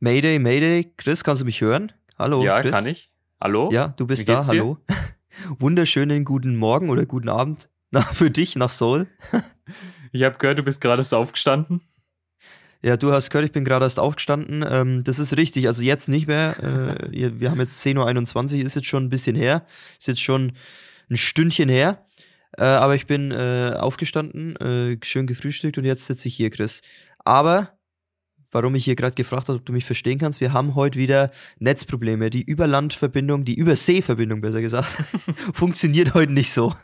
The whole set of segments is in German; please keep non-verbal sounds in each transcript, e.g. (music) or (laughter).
Mayday, Mayday. Chris, kannst du mich hören? Hallo, Ja, Chris. kann ich. Hallo? Ja, du bist da, hallo. (laughs) Wunderschönen guten Morgen oder guten Abend. (laughs) Na, für dich nach Seoul. (laughs) Ich habe gehört, du bist gerade erst aufgestanden. Ja, du hast gehört, ich bin gerade erst aufgestanden. Ähm, das ist richtig, also jetzt nicht mehr. Äh, wir wir haben jetzt 10.21 Uhr, ist jetzt schon ein bisschen her. Ist jetzt schon ein Stündchen her. Äh, aber ich bin äh, aufgestanden, äh, schön gefrühstückt und jetzt sitze ich hier, Chris. Aber, warum ich hier gerade gefragt habe, ob du mich verstehen kannst, wir haben heute wieder Netzprobleme. Die Überlandverbindung, die Überseeverbindung besser gesagt, (laughs) funktioniert heute nicht so.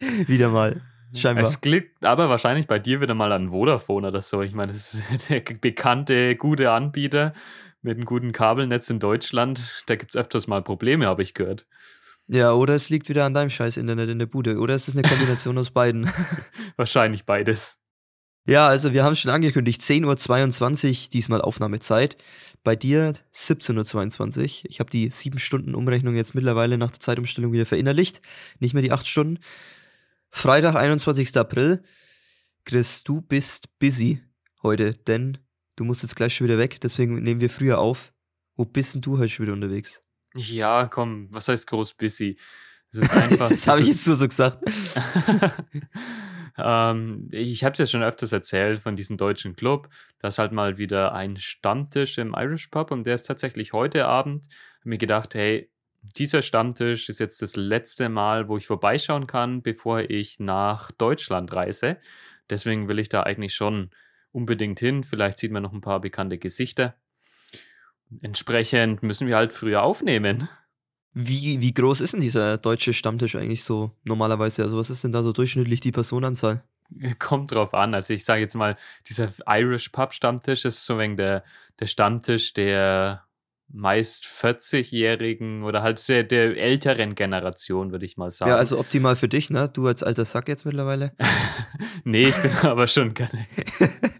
(laughs) wieder mal. Scheinbar. Es klingt aber wahrscheinlich bei dir wieder mal an Vodafone oder so. Ich meine, das ist (laughs) der bekannte, gute Anbieter mit einem guten Kabelnetz in Deutschland. Da gibt es öfters mal Probleme, habe ich gehört. Ja, oder es liegt wieder an deinem scheiß Internet in der Bude. Oder es ist eine Kombination aus beiden. Wahrscheinlich beides. Ja, also wir haben es schon angekündigt, 10.22 Uhr diesmal Aufnahmezeit. Bei dir 17.22 Uhr. Ich habe die 7-Stunden-Umrechnung jetzt mittlerweile nach der Zeitumstellung wieder verinnerlicht. Nicht mehr die 8 Stunden. Freitag, 21. April. Chris, du bist busy heute, denn du musst jetzt gleich schon wieder weg, deswegen nehmen wir früher auf. Wo bist denn du heute schon wieder unterwegs? Ja, komm, was heißt groß busy? Es ist (laughs) einfach. das habe ich jetzt nur so gesagt. (laughs) ähm, ich habe es ja schon öfters erzählt von diesem deutschen Club. Da ist halt mal wieder ein Stammtisch im Irish Pub und der ist tatsächlich heute Abend. Hab mir gedacht, hey, dieser Stammtisch ist jetzt das letzte Mal, wo ich vorbeischauen kann, bevor ich nach Deutschland reise. Deswegen will ich da eigentlich schon unbedingt hin. Vielleicht sieht man noch ein paar bekannte Gesichter. Entsprechend müssen wir halt früher aufnehmen. Wie, wie groß ist denn dieser deutsche Stammtisch eigentlich so normalerweise? Also was ist denn da so durchschnittlich die Personenzahl? Kommt drauf an. Also ich sage jetzt mal, dieser Irish Pub Stammtisch ist so wegen der, der Stammtisch der meist 40-jährigen oder halt der, der älteren Generation, würde ich mal sagen. Ja, also optimal für dich, ne? Du als alter Sack jetzt mittlerweile. (laughs) nee, ich bin (laughs) aber schon gerne. (laughs)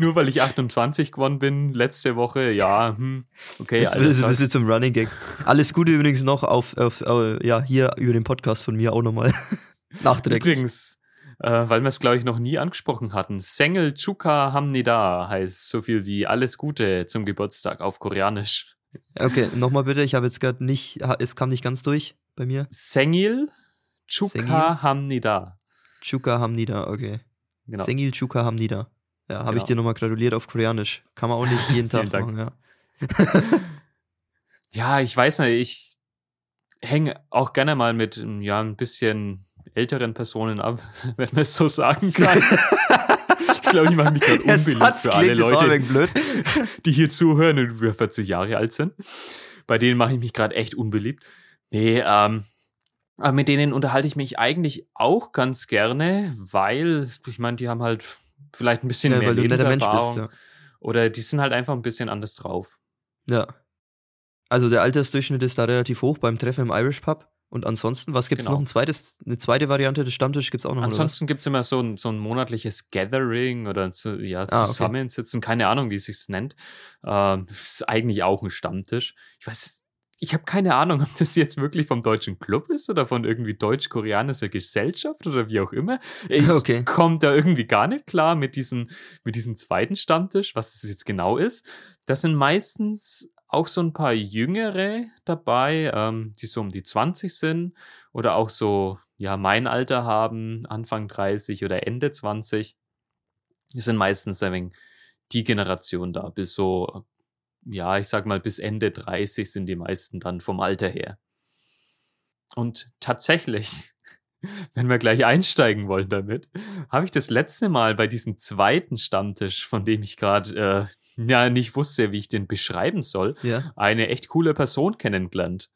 Nur weil ich 28 geworden bin letzte Woche, ja, hm, okay. Jetzt alles es ein bisschen zum Running Gag. Alles Gute übrigens noch auf, auf äh, ja, hier über den Podcast von mir auch nochmal. (laughs) Nachträglich. Übrigens, äh, weil wir es, glaube ich, noch nie angesprochen hatten, Sengel Chuka Hamnida heißt so viel wie alles Gute zum Geburtstag auf Koreanisch. Okay, nochmal bitte, ich habe jetzt gerade nicht, es kam nicht ganz durch bei mir. Sengil Chuka Sengil? Hamnida. Chuka Hamnida, okay. Genau. Sengil Chuka Hamnida. Ja, habe ich Genau. dir nochmal gratuliert auf Koreanisch. Kann man auch nicht jeden (laughs) Tag Dank. machen, ja. (laughs) Ja, ich weiß nicht, ich hänge auch gerne mal mit ja, ein bisschen älteren Personen ab, (laughs) wenn man es so sagen kann. ich glaube, ich mache mich gerade unbeliebt für alle Leute, die hier zuhören und über 40 Jahre alt sind. Bei denen mache ich mich gerade echt unbeliebt. Nee, ähm, aber mit denen unterhalte ich mich eigentlich auch ganz gerne, weil, ich meine, die haben halt vielleicht ein bisschen Ja, mehr weil du ein netter Mensch bist, Oder die sind halt einfach ein bisschen anders drauf. ja. Ja. Also der Altersdurchschnitt ist da relativ hoch beim Treffen im Irish Pub. Und ansonsten, was gibt's Genau. noch? Ein zweites, eine zweite Variante des Stammtisch gibt's auch noch? Ansonsten gibt es immer so ein, so ein monatliches Gathering oder zu, ja, Ah, okay. Zusammensitzen, keine Ahnung, wie es sich nennt. Ähm, das ist eigentlich auch ein Stammtisch. Ich weiß, ich habe keine Ahnung, (laughs) ob das jetzt wirklich vom deutschen Club ist oder von irgendwie deutsch-koreanischer Gesellschaft oder wie auch immer. Ich (laughs) Okay. komme da irgendwie gar nicht klar mit diesem mit diesem zweiten Stammtisch, was es jetzt genau ist. Das sind meistens auch so ein paar Jüngere dabei, ähm, die so um die 20 sind oder auch so, ja, mein Alter haben, Anfang 30 oder Ende 20. Die sind meistens ein wenig die Generation da, bis so, ja, ich sag mal, bis Ende 30 sind die meisten dann vom Alter her. Und tatsächlich, (laughs) wenn wir gleich einsteigen wollen damit, habe ich das letzte Mal bei diesem zweiten Stammtisch, von dem ich gerade äh, ja nicht wusste, wie ich den beschreiben soll, Ja. eine echt coole Person kennengelernt.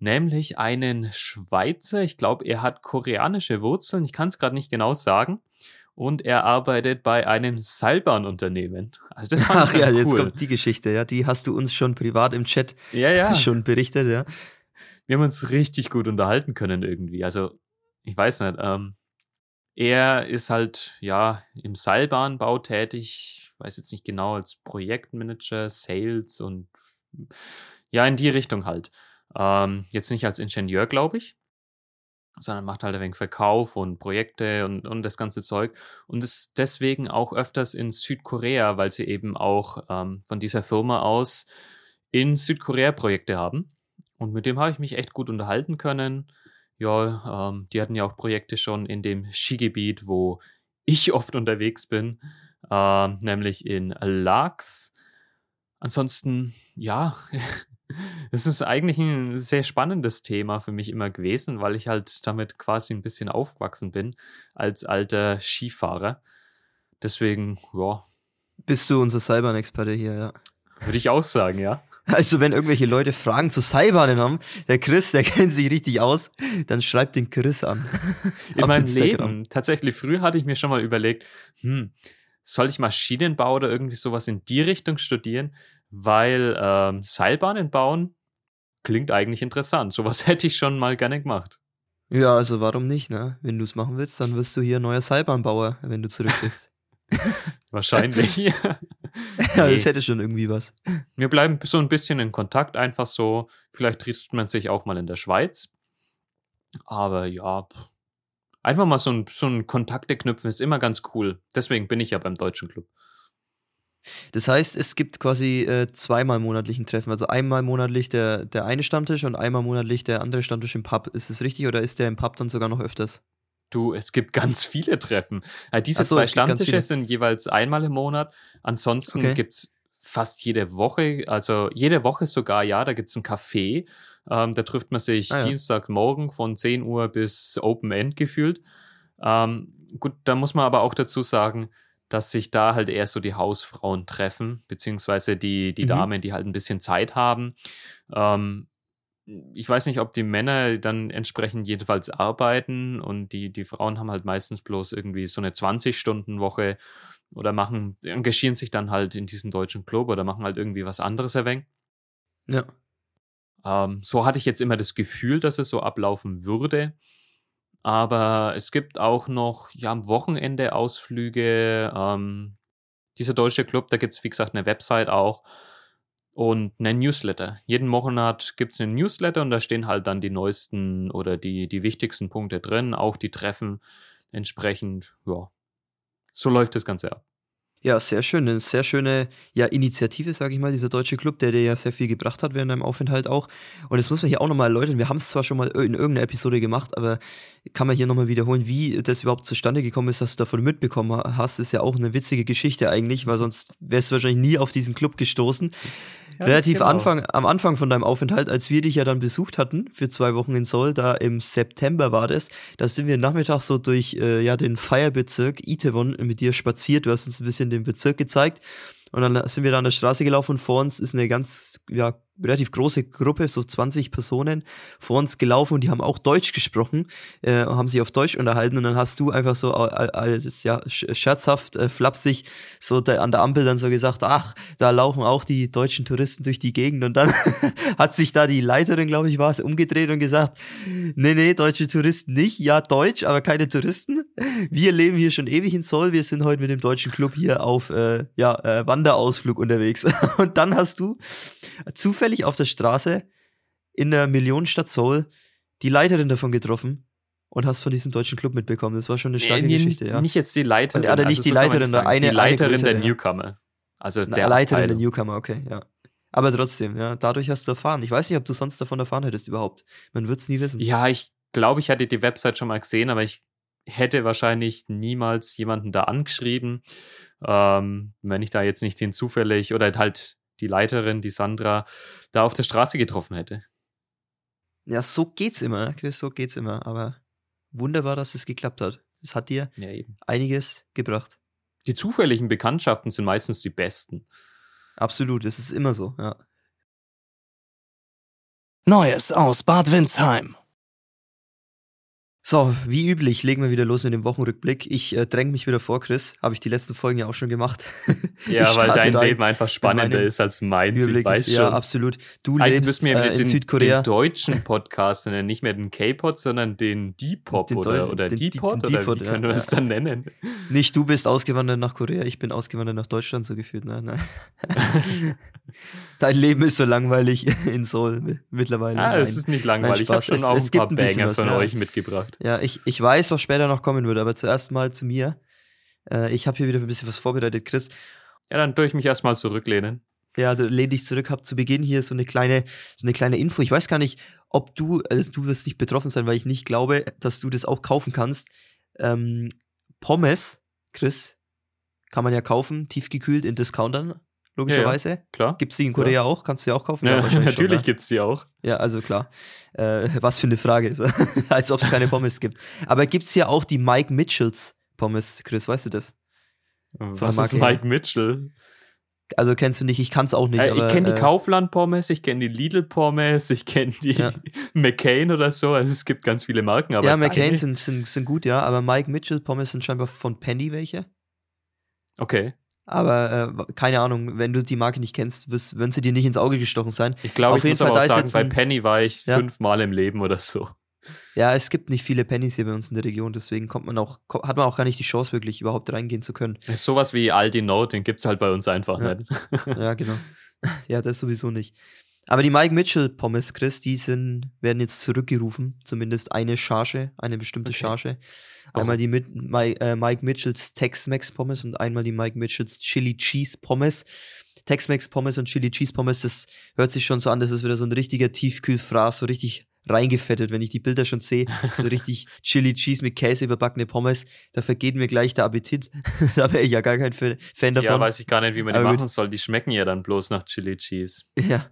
Nämlich einen Schweizer, ich glaube, er hat koreanische Wurzeln, ich kann es gerade nicht genau sagen. Und er arbeitet bei einem Seilbahnunternehmen. Also das Ach ja, ganz jetzt cool. kommt die Geschichte, ja. Die hast du uns schon privat im Chat ja, ja. (laughs) schon berichtet, ja. wir haben uns richtig gut unterhalten können irgendwie. Also, ich weiß nicht, ähm, er ist halt, ja, im Seilbahnbau tätig, weiß jetzt nicht genau, als Projektmanager, Sales und ja, in die Richtung halt. Ähm, jetzt nicht als Ingenieur, glaube ich. Sondern macht halt ein wenig Verkauf und Projekte und, und das ganze Zeug. Und ist deswegen auch öfters in Südkorea, weil sie eben auch ähm, von dieser Firma aus in Südkorea Projekte haben. Und mit dem habe ich mich echt gut unterhalten können. Ja, ähm, die hatten ja auch Projekte schon in dem Skigebiet, wo ich (laughs) oft unterwegs bin, äh, nämlich in Laax. Ansonsten, ja, (laughs) es ist eigentlich ein sehr spannendes Thema für mich immer gewesen, weil ich halt damit quasi ein bisschen aufgewachsen bin als alter Skifahrer. Deswegen, ja. Bist du unser Seilbahn-Experte hier, ja? Würde ich auch sagen, ja. Also, wenn irgendwelche Leute Fragen zu Seilbahnen haben, der Chris, der (laughs) kennt sich richtig aus, dann schreibt den Chris an. In meinem Leben, tatsächlich, früher hatte ich mir schon mal überlegt, hm, soll ich Maschinenbau oder irgendwie sowas in die Richtung studieren? Weil ähm, Seilbahnen bauen klingt eigentlich interessant. Sowas (laughs) hätte ich schon mal gerne gemacht. Ja, also warum nicht, ne? Wenn du es machen willst, dann wirst du hier neuer Seilbahnbauer, wenn du zurück bist. (laughs) (laughs) Wahrscheinlich. ja, nee. das hätte schon irgendwie was. Wir bleiben so ein bisschen in Kontakt, einfach so. Vielleicht trifft man sich auch mal in der Schweiz. Aber ja, einfach mal so ein, so ein Kontakte knüpfen ist immer ganz cool. Deswegen bin ich ja beim Deutschen Club. Das heißt, es gibt quasi äh, zweimal monatlichen Treffen. Also einmal monatlich der, der eine Stammtisch und einmal monatlich der andere Stammtisch im Pub. Ist das richtig oder ist der im Pub dann sogar noch öfters? Du, es gibt ganz viele Treffen. Also diese so, zwei Stammtische sind jeweils einmal im Monat. Ansonsten okay. gibt es fast jede Woche, also jede Woche sogar, ja, da gibt es ein Café. Ähm, da trifft man sich ah, ja. Dienstagmorgen von 10 Uhr bis Open End gefühlt. Ähm, gut, da muss man aber auch dazu sagen, dass sich da halt eher so die Hausfrauen treffen, beziehungsweise die, die mhm. Damen, die halt ein bisschen Zeit haben. Ähm, ich weiß nicht, ob die Männer dann entsprechend jedenfalls arbeiten und die, die Frauen haben halt meistens bloß irgendwie so eine 20-Stunden-Woche oder machen, engagieren sich dann halt in diesen deutschen Club oder machen halt irgendwie was anderes erwähnt. Ja. Ähm, so hatte ich jetzt immer das Gefühl, dass es so ablaufen würde. Aber es gibt auch noch ja, am Wochenende Ausflüge. Ähm, dieser deutsche Club, da gibt es, wie gesagt, eine Website auch und einen Newsletter. Jeden Monat gibt es einen Newsletter und da stehen halt dann die neuesten oder die, die wichtigsten Punkte drin, auch die Treffen entsprechend. Ja, so läuft das Ganze ab. Ja, sehr schön. Eine sehr schöne ja, Initiative, sage ich mal, dieser deutsche Club, der dir ja sehr viel gebracht hat während deinem Aufenthalt auch. Und das muss man hier auch nochmal erläutern. Wir haben es zwar schon mal in irgendeiner Episode gemacht, aber kann man hier nochmal wiederholen, wie das überhaupt zustande gekommen ist, dass du davon mitbekommen hast, ist ja auch eine witzige Geschichte eigentlich, weil sonst wärst du wahrscheinlich nie auf diesen Club gestoßen. Ja, Relativ genau. Anfang, am Anfang von deinem Aufenthalt, als wir dich ja dann besucht hatten für zwei Wochen in Seoul, da im September war das, da sind wir nachmittags so durch äh, ja, den Feierbezirk Itaewon mit dir spaziert. Du hast uns ein bisschen den Bezirk gezeigt. Und dann sind wir da an der Straße gelaufen und vor uns ist eine ganz ja, relativ große Gruppe, so 20 Personen, vor uns gelaufen und die haben auch Deutsch gesprochen, äh, haben sich auf Deutsch unterhalten und dann hast du einfach so als ja, scherzhaft, äh, flapsig so da, an der Ampel dann so gesagt, ach, da laufen auch die deutschen Touristen durch die Gegend und dann (laughs) hat sich da die Leiterin, glaube ich, war es, umgedreht und gesagt, nee, nee, deutsche Touristen nicht, ja, Deutsch, aber keine Touristen. Wir leben hier schon ewig in Zoll, wir sind heute mit dem deutschen Club hier auf äh, ja, äh, Wanderausflug unterwegs (laughs) und dann hast du zufällig zufällig auf der Straße in der Millionenstadt Seoul die Leiterin davon getroffen und hast von diesem deutschen Club mitbekommen. Das war schon eine starke nee, Geschichte, ja. Nicht jetzt die Leiterin. Und, also nicht also, die Leiterin, nicht eine, die Leiterin eine der Newcomer. Also der Leiterin der Newcomer, okay, ja. Aber trotzdem, ja, dadurch hast du erfahren. Ich weiß nicht, ob du sonst davon erfahren hättest überhaupt. Man wird es nie wissen. Ja, ich glaube, ich hatte die Website schon mal gesehen, aber ich hätte wahrscheinlich niemals jemanden da angeschrieben, ähm, wenn ich da jetzt nicht den zufällig oder halt die Leiterin, die Sandra, da auf der Straße getroffen hätte. Ja, so geht's immer, ne, Chris, so geht's immer. Aber wunderbar, dass es geklappt hat. Es hat dir ja, einiges gebracht. Die zufälligen Bekanntschaften sind meistens die besten. Absolut, es ist immer so, ja. Neues aus Bad Windsheim. So, wie üblich legen wir wieder los mit dem Wochenrückblick. Ich äh, dränge mich wieder vor, Chris. Habe ich die letzten Folgen ja auch schon gemacht. (laughs) ja, weil dein Leben einfach spannender ist als meins. Überblick. Ich weiß schon. Ja, absolut. Du Eigentlich lebst wir äh, in den, Südkorea. Den deutschen (laughs) Podcast nennen, nicht mehr den K-Pod, sondern den D-Pop oder, oder D-Pod oder wie können wir ja. es dann nennen? Nicht du bist ausgewandert nach Korea, ich bin ausgewandert nach Deutschland, so gefühlt. Nein, nein. (laughs) Dein Leben ist so langweilig (laughs) in Seoul mi- mittlerweile. Ah, es ist nicht langweilig. Ich habe schon Es- auch es ein gibt paar ein Banger was, von ja. euch mitgebracht. Ja, ich, ich weiß, was später noch kommen wird, aber zuerst mal zu mir. Äh, ich habe hier wieder ein bisschen was vorbereitet, Chris. Ja, dann tue ich mich erstmal zurücklehnen. Ja, du lehn dich zurück, hab zu Beginn hier so eine kleine, so eine kleine Info. Ich weiß gar nicht, ob du, also du wirst nicht betroffen sein, weil ich nicht glaube, dass du das auch kaufen kannst. Ähm, Pommes, Chris, kann man ja kaufen, tiefgekühlt in Discountern, logischerweise. Klar? Gibt's die in Korea auch? Kannst du ja auch kaufen? Ja, (laughs) natürlich schon, gibt's die auch. ne? Ja, also klar. Äh, was für eine Frage. So. (laughs) Als ob es keine Pommes gibt. Aber gibt's hier auch die Mike Mitchells Pommes, Chris, weißt du das? Was der ist Marke her. Mike Mitchell? Also kennst du nicht, ich kann's auch nicht. Äh, aber, ich kenne die äh, Kaufland-Pommes, ich kenne die Lidl-Pommes, ich kenne die Ja. (laughs) McCain oder so. Also es gibt ganz viele Marken. Aber ja, McCain sind, sind, sind gut, ja, aber Mike Mitchell Pommes sind scheinbar von Penny welche. Okay. Aber äh, keine Ahnung, wenn du die Marke nicht kennst, wirst, würden sie dir nicht ins Auge gestochen sein. Ich glaube, ich jeden muss Fall, aber auch sagen, bei Penny war ich Ja. fünfmal im Leben oder so. Ja, es gibt nicht viele Pennies hier bei uns in der Region, deswegen kommt man auch, hat man auch gar nicht die Chance, wirklich überhaupt reingehen zu können. Ist sowas wie Aldi Note, den gibt's halt bei uns einfach Ja. nicht. Ja, (laughs) genau. ja, das sowieso nicht. Aber die Mike Mitchell Pommes, Chris, die sind, werden jetzt zurückgerufen. Zumindest eine Charge, eine bestimmte Okay. Charge. Einmal die mit, Mike, äh, Mike Mitchells Tex-Mex Pommes und einmal die Mike Mitchells Chili Cheese Pommes. Tex-Mex Pommes und Chili Cheese Pommes, das hört sich schon so an, das ist wieder so ein richtiger Tiefkühlfraß, so richtig reingefettet, wenn ich die Bilder schon sehe, (laughs) so richtig Chili Cheese mit Käse überbackene Pommes, da vergeht mir gleich der Appetit. (laughs) da wäre ich ja gar kein Fa- Fan davon. Ja, weiß ich gar nicht, wie man die Aber machen soll. Die schmecken ja dann bloß nach Chili Cheese. ja.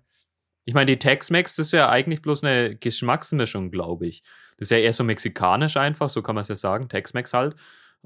Ich meine, die Tex-Mex das ist ja eigentlich bloß eine Geschmacksmischung, glaube ich. Das ist ja eher so mexikanisch einfach, so kann man es ja sagen, Tex-Mex halt.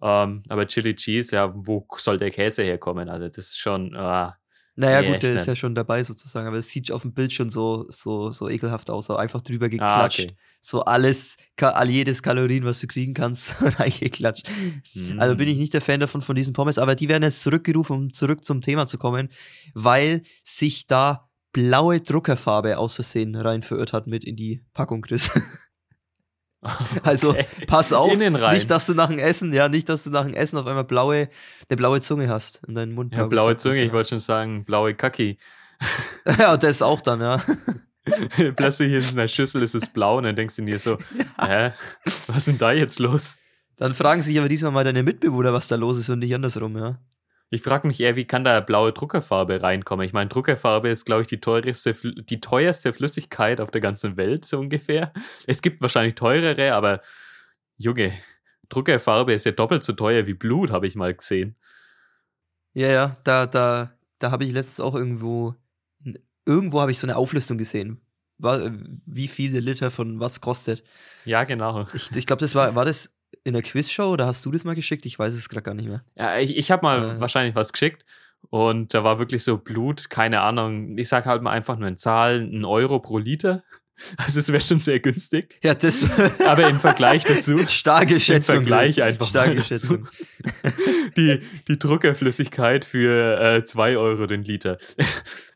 Ähm, aber Chili Cheese, ja, wo soll der Käse herkommen? Also das ist schon, ah, Naja, Nee, gut, der ist nicht. ja schon dabei sozusagen, aber es sieht auf dem Bild schon so, so, so ekelhaft aus, so einfach drüber ah geklatscht. okay. So alles, all jedes Kalorien, was du kriegen kannst, (laughs) reingeklatscht. Hm. Also bin ich nicht der Fan davon, von diesen Pommes, aber die werden jetzt zurückgerufen, um zurück zum Thema zu kommen, weil sich da blaue Druckerfarbe aus Versehen rein verirrt hat mit in die Packung, Chris. (laughs) Also Okay. pass auf, nicht, dass du nach dem Essen, ja, nicht, dass du nach dem Essen auf einmal blaue, eine blaue Zunge hast in deinen Mund. Ja, blau blaue Zunge, ich ja. wollte schon sagen, blaue Kacki. (laughs) Ja, und das auch dann, ja. (laughs) Plötzlich in der Schüssel ist es blau und dann denkst du dir so, hä, was ist denn da jetzt los? Dann fragen sich aber diesmal mal deine Mitbewohner, was da los ist und nicht andersrum, ja. Ich frage mich eher, wie kann da blaue Druckerfarbe reinkommen? Ich meine, Druckerfarbe ist, glaube ich, die teuerste, die teuerste Flüssigkeit auf der ganzen Welt, so ungefähr. Es gibt wahrscheinlich teurere, aber Junge, Druckerfarbe ist ja doppelt so teuer wie Blut, habe ich mal gesehen. Ja, ja, da, da, da habe ich letztens auch irgendwo, irgendwo habe ich so eine Auflistung gesehen, wie viele Liter von was kostet. Ja, genau. Ich, ich glaube, das war, war das in der Quizshow oder hast du das mal geschickt? Ich weiß es gerade gar nicht mehr. Ja, ich, ich habe mal Äh. wahrscheinlich was geschickt und da war wirklich so Blut, keine Ahnung. Ich sage halt mal einfach nur eine Zahl, ein Euro pro Liter. (laughs) Also es wäre schon sehr günstig. Ja, das (laughs) Aber im Vergleich dazu, (laughs) starke Schätzung. Vergleich Chris. einfach Starke. Schätzung. die, die Druckerflüssigkeit für 2 Euro den Liter.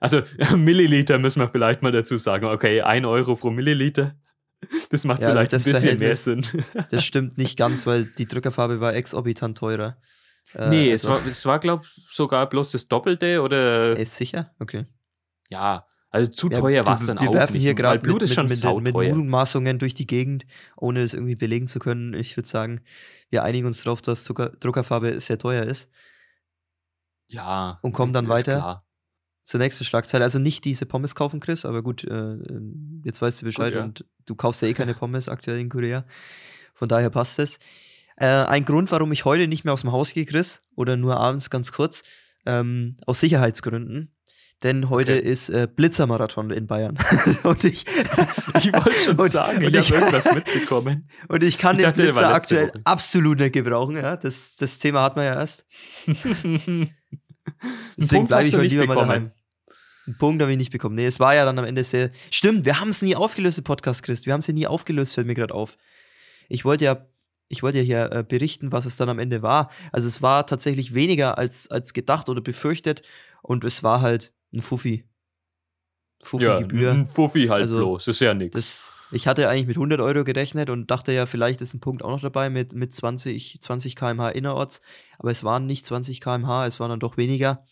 Also Milliliter müssen wir vielleicht mal dazu sagen. Okay, 1 Euro pro Milliliter. Das macht Ja, also vielleicht das ein bisschen mehr Verhältnis- Sinn. (laughs) Das stimmt nicht ganz, weil die Druckerfarbe war exorbitant teurer. Äh, nee, es also- war, es war glaube ich, sogar bloß das Doppelte oder Ist sicher? Okay. ja, also zu Ja, teuer war es dann wir auch werfen nicht. hier gerade Blut mit, ist schon mit, mit, mit. Mutmaßungen durch die Gegend, ohne es irgendwie belegen zu können. Ich würde sagen, wir einigen uns darauf, dass Zucker, Druckerfarbe sehr teuer ist. Ja. Und kommen dann weiter? Klar. Zur nächsten Schlagzeile. Also nicht diese Pommes kaufen, Chris, aber gut, äh, jetzt weißt du Bescheid ja. und du kaufst ja eh keine Pommes aktuell in Korea. Von daher passt es. Äh, ein Grund, warum ich heute nicht mehr aus dem Haus gehe, Chris, oder nur abends ganz kurz, ähm, aus Sicherheitsgründen. Denn heute Okay. ist äh, Blitzermarathon in Bayern. (laughs) und ich, Ich wollte schon und, sagen, und ich ich, habe irgendwas mitbekommen. (laughs) und ich kann Ich den Blitzer aktuell Woche. absolut nicht gebrauchen. Ja? Das, das Thema hat man ja erst. (laughs) Deswegen bleibe ich heute lieber mal daheim. Einen Punkt habe ich nicht bekommen. Nee, es war ja dann am Ende sehr. Stimmt, wir haben es nie aufgelöst Podcast, Chris. Wir haben es ja nie aufgelöst, fällt mir gerade auf. Ich wollte ja, ich wollte ja hier äh, berichten, was es dann am Ende war. Also es war tatsächlich weniger als, als gedacht oder befürchtet und es war halt ein Fuffi. Ja, Fuffi-Gebühr. ein Fuffi halt Also, bloß, ist ja nichts. Ich hatte eigentlich mit 100 Euro gerechnet und dachte ja, vielleicht ist ein Punkt auch noch dabei mit, mit 20, 20 km/h innerorts. Aber es waren nicht 20 km/h, es waren dann doch weniger.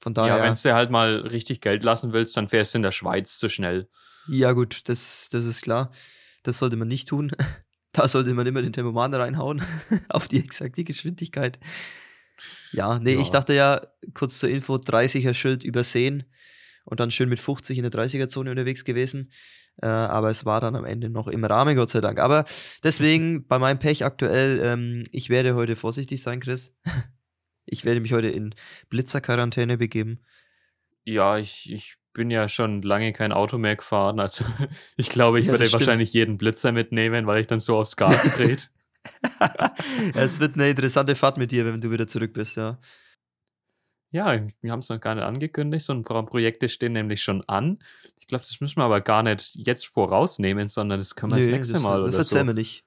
Von Ja, daher. wenn du halt mal richtig Geld lassen willst, dann fährst du in der Schweiz zu schnell. Ja, gut, das, das ist klar. Das sollte man nicht tun. (laughs) Da sollte man immer den Thermometer reinhauen (laughs) auf die exakte Geschwindigkeit. Ja, nee, Ja. ich dachte ja, kurz zur Info, 30er Schild übersehen und dann schön mit 50 in der 30er-Zone unterwegs gewesen. Äh, aber es war dann am Ende noch im Rahmen, Gott sei Dank. Aber deswegen bei meinem Pech aktuell, ähm, ich werde heute vorsichtig sein, Chris. (laughs) Ich werde mich heute in Blitzerquarantäne begeben. Ja, ich, ich bin ja schon lange kein Auto mehr gefahren. Also (laughs) ich glaube, ich Ja, würde das stimmt. wahrscheinlich jeden Blitzer mitnehmen, weil ich dann so aufs Gas (laughs) dreht. es wird eine interessante Fahrt mit dir, wenn du wieder zurück bist, ja. Ja, wir haben es noch gar nicht angekündigt. So ein paar Projekte stehen nämlich schon an. Ich glaube, das müssen wir aber gar nicht jetzt vorausnehmen, sondern das können wir das nächste das, Mal das oder so. erzählen wir nicht.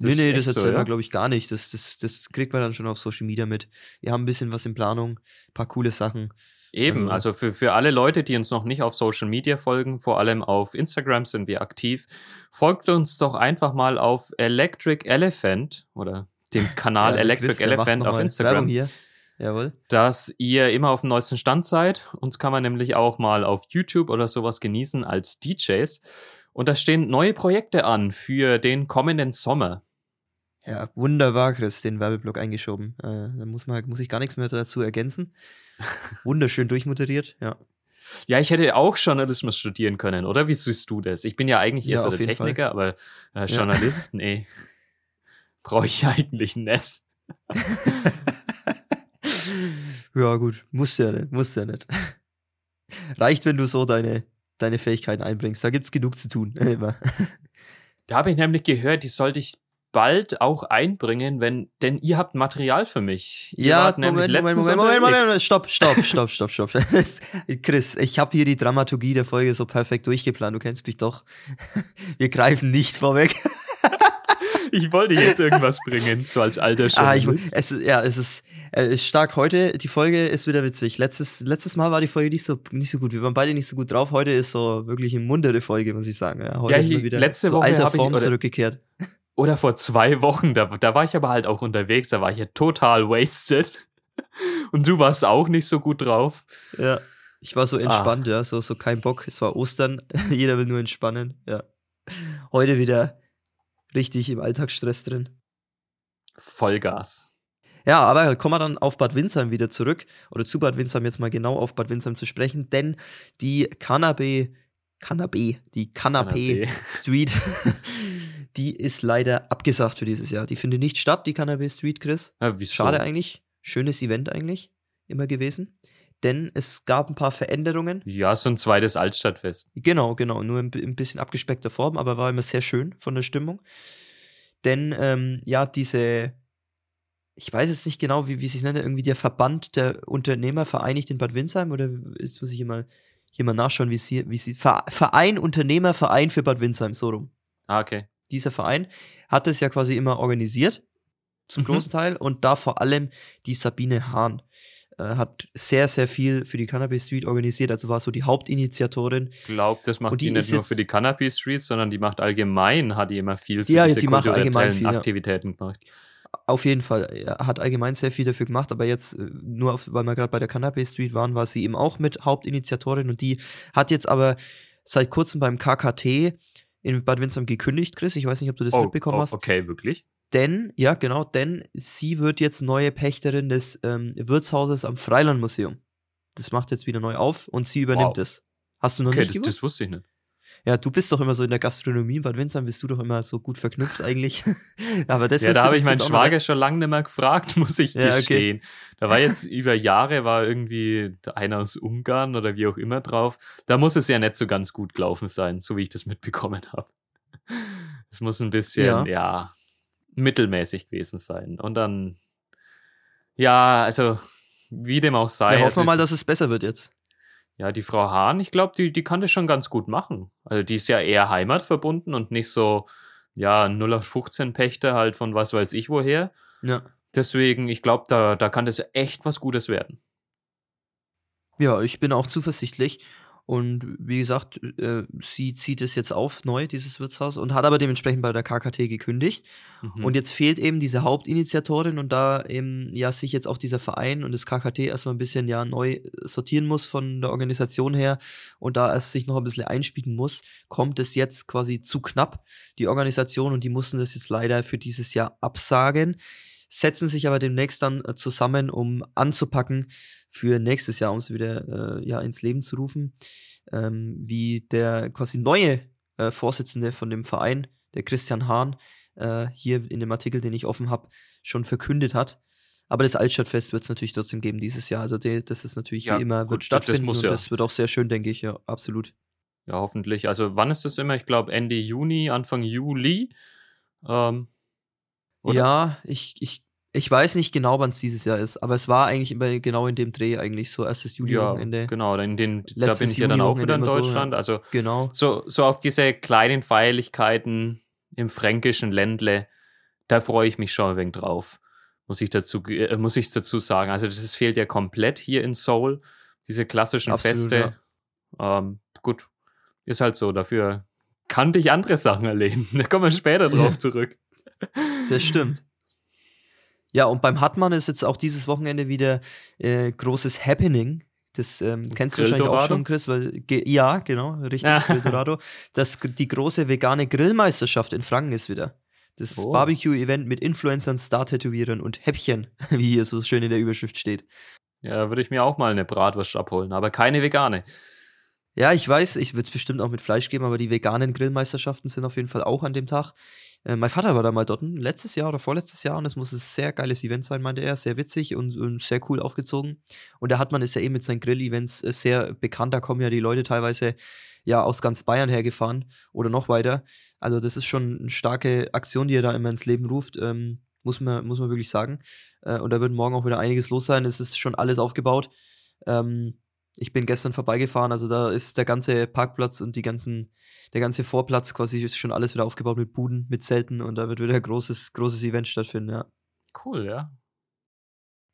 Das nee, nee, das so, erzählen wir, ja? glaube ich, gar nicht. Das, das, das kriegt man dann schon auf Social Media mit. Wir haben ein bisschen was in Planung, ein paar coole Sachen. Eben, Also- also für, für alle Leute, die uns noch nicht auf Social Media folgen, vor allem auf Instagram sind wir aktiv, folgt uns doch einfach mal auf Electric Elephant oder dem Kanal Ja, Electric Chris, der macht Elephant auf Instagram, Werbung hier. Jawohl. dass ihr immer auf dem neuesten Stand seid. Uns kann man nämlich auch mal auf YouTube oder sowas genießen als DJs. Und da stehen neue Projekte an für den kommenden Sommer. Ja, wunderbar, Chris, den Werbeblock eingeschoben. Äh, da muss, man, muss ich gar nichts mehr dazu ergänzen. (laughs) Wunderschön durchmoderiert, ja. Ja, ich hätte auch Journalismus studieren können, oder? Wie siehst du das? Ich bin ja eigentlich eher Ja, so der jeden Fall. Techniker, aber äh, Journalist, nee. (laughs) Brauche ich eigentlich nicht. (laughs) ja, gut, muss ja nicht, muss ja nicht. Reicht, wenn du so deine, deine Fähigkeiten einbringst. Da gibt's genug zu tun. Immer. Da habe ich nämlich gehört, die sollte ich bald auch einbringen, wenn, denn ihr habt Material für mich. Ihr Ja, Moment, Moment, Moment, Moment, Moment, stopp, stopp, stopp, stopp, stopp. (laughs) Chris, ich habe hier die Dramaturgie der Folge so perfekt durchgeplant, du kennst mich doch. (laughs) Wir greifen nicht vorweg. (laughs) Ich wollte jetzt irgendwas bringen, so als alter Ah, ich, es ist, ja, es ist, äh, ist stark heute. Die Folge ist wieder witzig. Letztes, letztes Mal war die Folge nicht so, nicht so gut. Wir waren beide nicht so gut drauf. Heute ist so wirklich eine muntere Folge, muss ich sagen. Ja, heute Ja, sind wir hier- wieder letzte zu Woche alter ich- Form oder- zurückgekehrt. Oder vor zwei Wochen, da, da war ich aber halt auch unterwegs, da war ich ja total wasted. (laughs) Und du warst auch nicht so gut drauf. Ja. Ich war so Ah. entspannt, ja, so, so kein Bock. Es war Ostern. (laughs) Jeder will nur entspannen. Ja. Heute wieder richtig im Alltagsstress drin. Vollgas. Ja, aber kommen wir dann auf Bad Windsheim wieder zurück oder zu Bad Windsheim jetzt mal genau auf Bad Windsheim zu sprechen, denn die Cannabis, Cannabis, die Canapé. Street, (laughs) die ist leider abgesagt für dieses Jahr. Die findet nicht statt, die Cannabis Street, Chris. Ja? Schade eigentlich. Schönes Event eigentlich immer gewesen. Denn es gab ein paar Veränderungen. Ja, so ein zweites Altstadtfest. Genau, genau. Nur in ein bisschen abgespeckter Form, aber war immer sehr schön von der Stimmung. Denn, ähm, ja, diese, ich weiß jetzt nicht genau, wie, wie sie es nennt, irgendwie der Verband der Unternehmer vereinigt in Bad Windsheim oder jetzt muss ich hier mal, hier mal nachschauen, wie sie, wie sie, Ver- Verein, Unternehmer, Verein für Bad Windsheim, so rum. Ah, okay. Dieser Verein hat es ja quasi immer organisiert, zum Mhm. großen Teil, und da vor allem die Sabine Hahn äh, hat sehr, sehr viel für die Cannabis Street organisiert, also war so die Hauptinitiatorin. Glaub, das macht Und die die, nicht nur für die Cannabis Streets, sondern die macht allgemein, hat die immer viel für Ja, diese die macht allgemein viel, ja. Aktivitäten gemacht. Auf jeden Fall. Er hat allgemein sehr viel dafür gemacht, aber jetzt, äh, nur auf, weil wir gerade bei der Cannabis Street waren, war sie eben auch mit Hauptinitiatorin und die hat jetzt aber seit kurzem beim KKT in Bad Windsheim gekündigt, Chris. Ich weiß nicht, ob du das oh, mitbekommen oh, hast. okay, wirklich? Denn, ja, genau, denn sie wird jetzt neue Pächterin des ähm, Wirtshauses am Freilandmuseum. Das macht jetzt wieder neu auf und sie übernimmt Wow. es. Hast du noch Okay, nicht das, gewusst? das wusste ich nicht. Ja, du bist doch immer so in der Gastronomie in Bad Windsheim, bist du doch immer so gut verknüpft eigentlich. (laughs) aber das ja, da habe ich meinen Schwager schon lange nicht mehr gefragt, (laughs) muss ich Ja, okay. gestehen. Da war jetzt (laughs) über Jahre, war irgendwie einer aus Ungarn oder wie auch immer drauf. Da muss es ja nicht so ganz gut gelaufen sein, so wie ich das mitbekommen habe. Es muss ein bisschen, Ja. ja. mittelmäßig gewesen sein. Und dann, ja, also, wie dem auch sei. Ja, hoffen also, wir mal, dass es besser wird jetzt. Ja, die Frau Hahn, ich glaube, die, die kann das schon ganz gut machen. Also die ist ja eher heimatverbunden und nicht so, ja, 0815 Pächter halt von was weiß ich woher. Ja. Deswegen, ich glaube, da, da kann das echt was Gutes werden. Ja, ich bin auch zuversichtlich. Und wie gesagt, äh, sie zieht es jetzt auf, neu, dieses Wirtshaus, und hat aber dementsprechend bei der KKT gekündigt. Mhm. Und jetzt fehlt eben diese Hauptinitiatorin und da eben ja sich jetzt auch dieser Verein und das KKT erstmal ein bisschen ja neu sortieren muss von der Organisation her und da es sich noch ein bisschen einspielen muss, kommt es jetzt quasi zu knapp, die Organisation, und die mussten das jetzt leider für dieses Jahr absagen setzen sich aber demnächst dann äh, zusammen, um anzupacken für nächstes Jahr, um es wieder äh, ja, ins Leben zu rufen. Ähm, wie der quasi neue äh, Vorsitzende von dem Verein, der Christian Hahn, äh, hier in dem Artikel, den ich offen habe, schon verkündet hat. Aber das Altstadtfest wird es natürlich trotzdem geben dieses Jahr. Also die, das ist natürlich Ja, wie immer, gut, wird das- das stattfinden muss und ja. das wird auch sehr schön, denke ich, ja, absolut. Ja, hoffentlich. Also wann ist das immer? Ich glaube Ende Juni, Anfang Juli. Ähm? Ja, ich, ich, ich weiß nicht genau, wann es dieses Jahr ist, aber es war eigentlich immer genau in dem Dreh eigentlich so erstes ja, Juli-Wochenende. genau. In den, da bin ich ja dann auch wieder in immer so, ja. Deutschland. Also Genau. so, so auf diese kleinen Feierlichkeiten im fränkischen Ländle, da freue ich mich schon ein wenig drauf. Muss ich dazu, äh, muss ich dazu sagen. Also, das ist- fehlt ja komplett hier in Seoul. Diese klassischen Absolut, Feste. Ähm, gut, ist halt so. Dafür kannte ich andere Sachen erleben. (laughs) Da kommen wir später drauf (laughs) zurück. Das stimmt. Ja, und beim Hartmann ist jetzt auch dieses Wochenende wieder äh, großes Happening. Das ähm, kennst du wahrscheinlich auch schon, Chris, weil ge ja, genau, richtig, Ah. Grildorado. Das die große vegane Grillmeisterschaft in Franken ist wieder. Das Oh. Barbecue-Event mit Influencern, Star-Tätowierern und Häppchen, (laughs) wie hier so schön in der Überschrift steht. Ja, da würde ich mir auch mal eine Bratwurst abholen, aber keine vegane. Ja, ich weiß, ich würde es bestimmt auch mit Fleisch geben, aber die veganen Grillmeisterschaften sind auf jeden Fall auch an dem Tag. Äh, mein Vater war da mal dort, letztes Jahr oder vorletztes Jahr, und es muss ein sehr geiles Event sein, meinte er. Sehr witzig und, und sehr cool aufgezogen. Und der Hartmann ist ja eben mit seinen Grill-Events äh, sehr bekannt. Da kommen ja die Leute teilweise ja aus ganz Bayern hergefahren oder noch weiter. Also, das ist schon eine starke Aktion, die er da immer ins Leben ruft. Ähm, muss man, muss man wirklich sagen. Äh, und da wird morgen auch wieder einiges los sein. Es ist schon alles aufgebaut. Ähm, ich bin gestern vorbeigefahren, also da ist der ganze Parkplatz und die ganzen, der ganze Vorplatz quasi ist schon alles wieder aufgebaut mit Buden, mit Zelten und da wird wieder ein großes, großes Event stattfinden, ja. Cool, ja.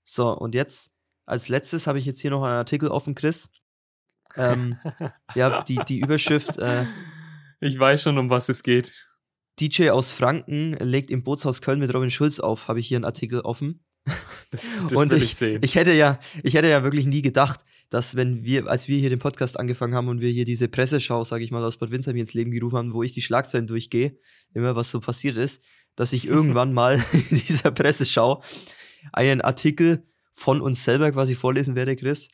So, und jetzt, als letztes habe ich jetzt hier noch einen Artikel offen, Chris. Ähm, ja, die, die (laughs) Überschrift, äh, Ich weiß schon, um was es geht. DJ aus Franken legt im Bootshaus Köln mit Robin Schulz auf, habe ich hier einen Artikel offen. (laughs) Das, das und will ich, ich sehen. ich hätte ja, ich hätte ja wirklich nie gedacht, dass wenn wir, als wir hier den Podcast angefangen haben und wir hier diese Presseschau, sage ich mal, aus Bad Windsheim ins Leben gerufen haben, wo ich die Schlagzeilen durchgehe, immer was so passiert ist, dass ich (laughs) irgendwann mal in dieser Presseschau einen Artikel von uns selber quasi vorlesen werde, Chris.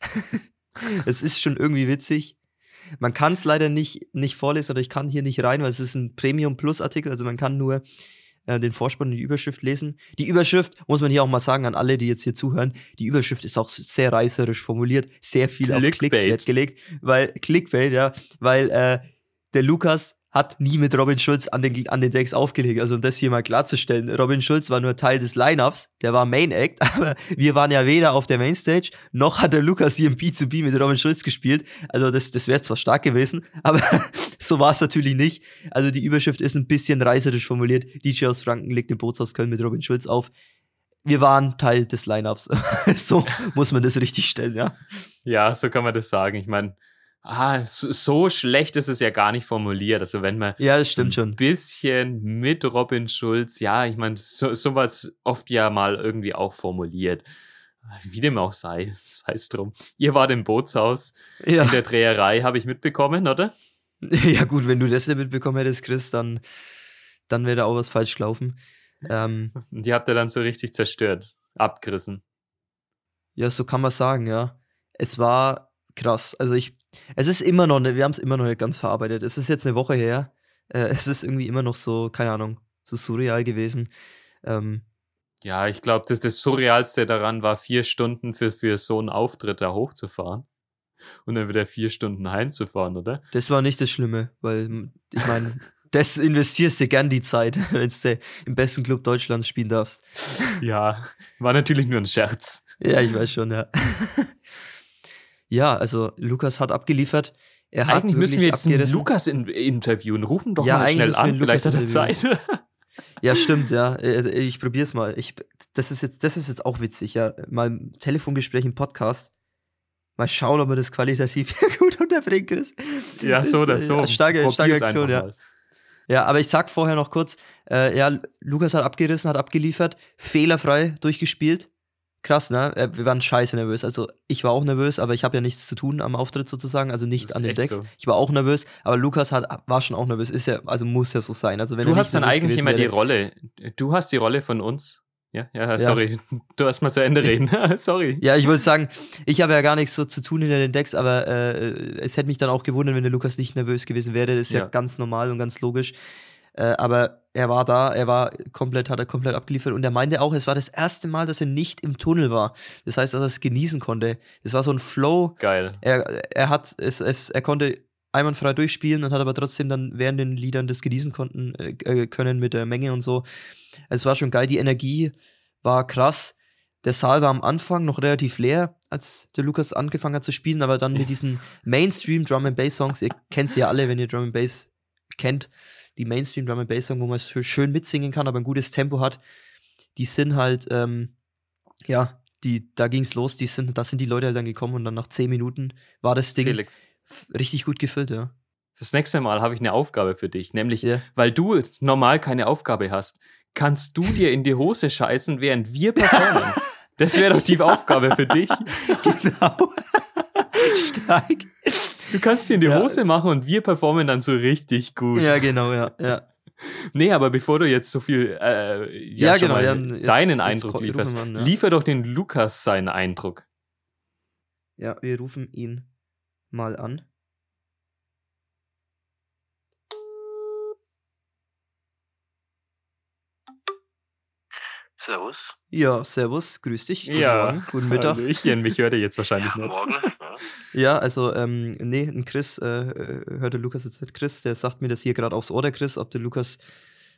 (laughs) es ist schon irgendwie witzig. Man kann es leider nicht, nicht vorlesen oder ich kann hier nicht rein, weil es ist ein Premium Plus Artikel, also man kann nur äh, den Vorspann und die Überschrift lesen. Die Überschrift, muss man hier auch mal sagen an alle, die jetzt hier zuhören, die Überschrift ist auch sehr reißerisch formuliert, sehr viel auf Clickbait. Klicks Wert gelegt, weil Clickbait, ja, weil äh, der Lukas hat nie mit Robin Schulz an den, an den Decks aufgelegt. Also um das hier mal klarzustellen, Robin Schulz war nur Teil des Lineups, der war Main Act, (laughs) aber wir waren ja weder auf der Mainstage, noch hat der Lukas hier im B2B mit Robin Schulz gespielt. Also das, das wäre zwar stark gewesen, (laughs) aber so war es natürlich nicht. Also die Überschrift ist ein bisschen reißerisch formuliert. DJ aus Franken legt im Bootshaus Köln mit Robin Schulz auf. Wir waren Teil des Lineups. (laughs) so muss man das richtig stellen, ja. Ja, so kann man das sagen. Ich meine, ah, so, so schlecht ist es ja gar nicht formuliert. Also wenn man Ja, das stimmt ein schon. bisschen mit Robin Schulz, ja, ich meine, so, sowas oft ja mal irgendwie auch formuliert. Wie dem auch sei, (laughs) sei es drum. Ihr wart im Bootshaus Ja. in der Dreherei, habe ich mitbekommen, oder? (laughs) Ja, gut, wenn du das nicht mitbekommen hättest, Chris, dann, dann wäre da auch was falsch gelaufen. Ähm, Und (laughs) die habt ihr dann so richtig zerstört, abgerissen. ja, so kann man sagen, ja. Es war krass. Also ich, es ist immer noch, ne, wir haben es immer noch nicht ganz verarbeitet. Es ist jetzt eine Woche her. Äh, es ist irgendwie immer noch so, keine Ahnung, so surreal gewesen. Ähm, Ja, ich glaube, das, das Surrealste daran war, vier Stunden für, für so einen Auftritt da hochzufahren. Und dann wieder vier Stunden heimzufahren, oder? das war nicht das Schlimme, weil ich meine, (laughs) das investierst du gern die Zeit, (laughs) wenn du im besten Club Deutschlands spielen darfst. Ja, war natürlich nur ein Scherz. Ja, ich weiß schon, ja. (laughs) ja, also Lukas hat abgeliefert. Er hat Eigentlich müssen wir jetzt einen abgerissen. Lukas in, interviewen. Rufen doch Ja, mal eigentlich schnell an, vielleicht hat er Zeit. (laughs) Ja, stimmt, ja. Äh, Ich probier's mal. Ich, das ist jetzt, das ist jetzt auch witzig, ja. Mal Telefongespräch im Podcast. Mal schauen, ob wir das qualitativ (laughs) gut unterbringen, Chris. Ja, so oder so. äh, Starke, starke Aktion, ja. mal. Ja, aber ich sag vorher noch kurz, äh, ja, Lukas hat abgerissen, hat abgeliefert, fehlerfrei durchgespielt. Krass, ne? Äh, Wir waren scheiße nervös. Also ich war auch nervös, aber ich habe ja nichts zu tun am Auftritt sozusagen, also nicht an den Decks. so. Ich war auch nervös, aber Lukas hat, war schon auch nervös. Ist ja, also muss ja so sein. Also wenn Du hast dann eigentlich immer die Rolle. Du hast die Rolle von uns. Ja, ja, sorry. Du hast mal zu Ende reden. (laughs) sorry. Ja, ich wollte sagen, ich habe ja gar nichts so zu tun hinter den Decks, aber äh, es hätte mich dann auch gewundert, wenn der Lukas nicht nervös gewesen wäre. Das ist ja, Ja. ganz normal und ganz logisch. Äh, aber er war da, er war komplett, hat er komplett abgeliefert und er meinte auch, es war das erste Mal, dass er nicht im Tunnel war. Das heißt, dass er es genießen konnte. Es war so ein Flow. Geil. Er, er hat es, es, er konnte einwandfrei durchspielen und hat aber trotzdem dann während den Liedern das genießen konnten, äh, äh, können mit der Menge und so. Es war schon geil, die Energie war krass. Der Saal war am Anfang noch relativ leer, als der Lukas angefangen hat zu spielen, aber dann mit diesen (laughs) Mainstream Drum and Bass Songs, ihr kennt sie ja alle, wenn ihr Drum and Bass kennt, die Mainstream Drum and Bass Songs, wo man schö- schön mitsingen kann, aber ein gutes Tempo hat, die sind halt, ähm, ja, die, da ging's los, die sind, da sind die Leute halt dann gekommen und dann nach zehn Minuten war das Ding Felix. richtig gut gefüllt, ja. Fürs nächste Mal habe ich eine Aufgabe für dich, nämlich, Ja. weil du normal keine Aufgabe hast, kannst du dir in die Hose scheißen, während wir performen. Das wäre doch die Aufgabe für dich. (laughs) Genau. Stark. Du kannst dir in die Ja. Hose machen und wir performen dann so richtig gut. Ja, genau, ja, ja. Nee, aber bevor du jetzt so viel äh, ja, Ja, genau, ja, jetzt- deinen jetzt Eindruck lieferst, an, ja. liefer doch den Lukas seinen Eindruck. Ja, wir rufen ihn mal an. Servus. Ja, servus, grüß dich. Guten Ja, Morgen, guten Mittag. Hallöchen, mich hört er jetzt (laughs) wahrscheinlich Ja, nicht. morgen. (laughs) Ja. Also, ähm, nee, ein Chris, äh, äh, hört der Lukas jetzt nicht Chris, der sagt mir das hier gerade aufs Ohr, der Chris, ob der Lukas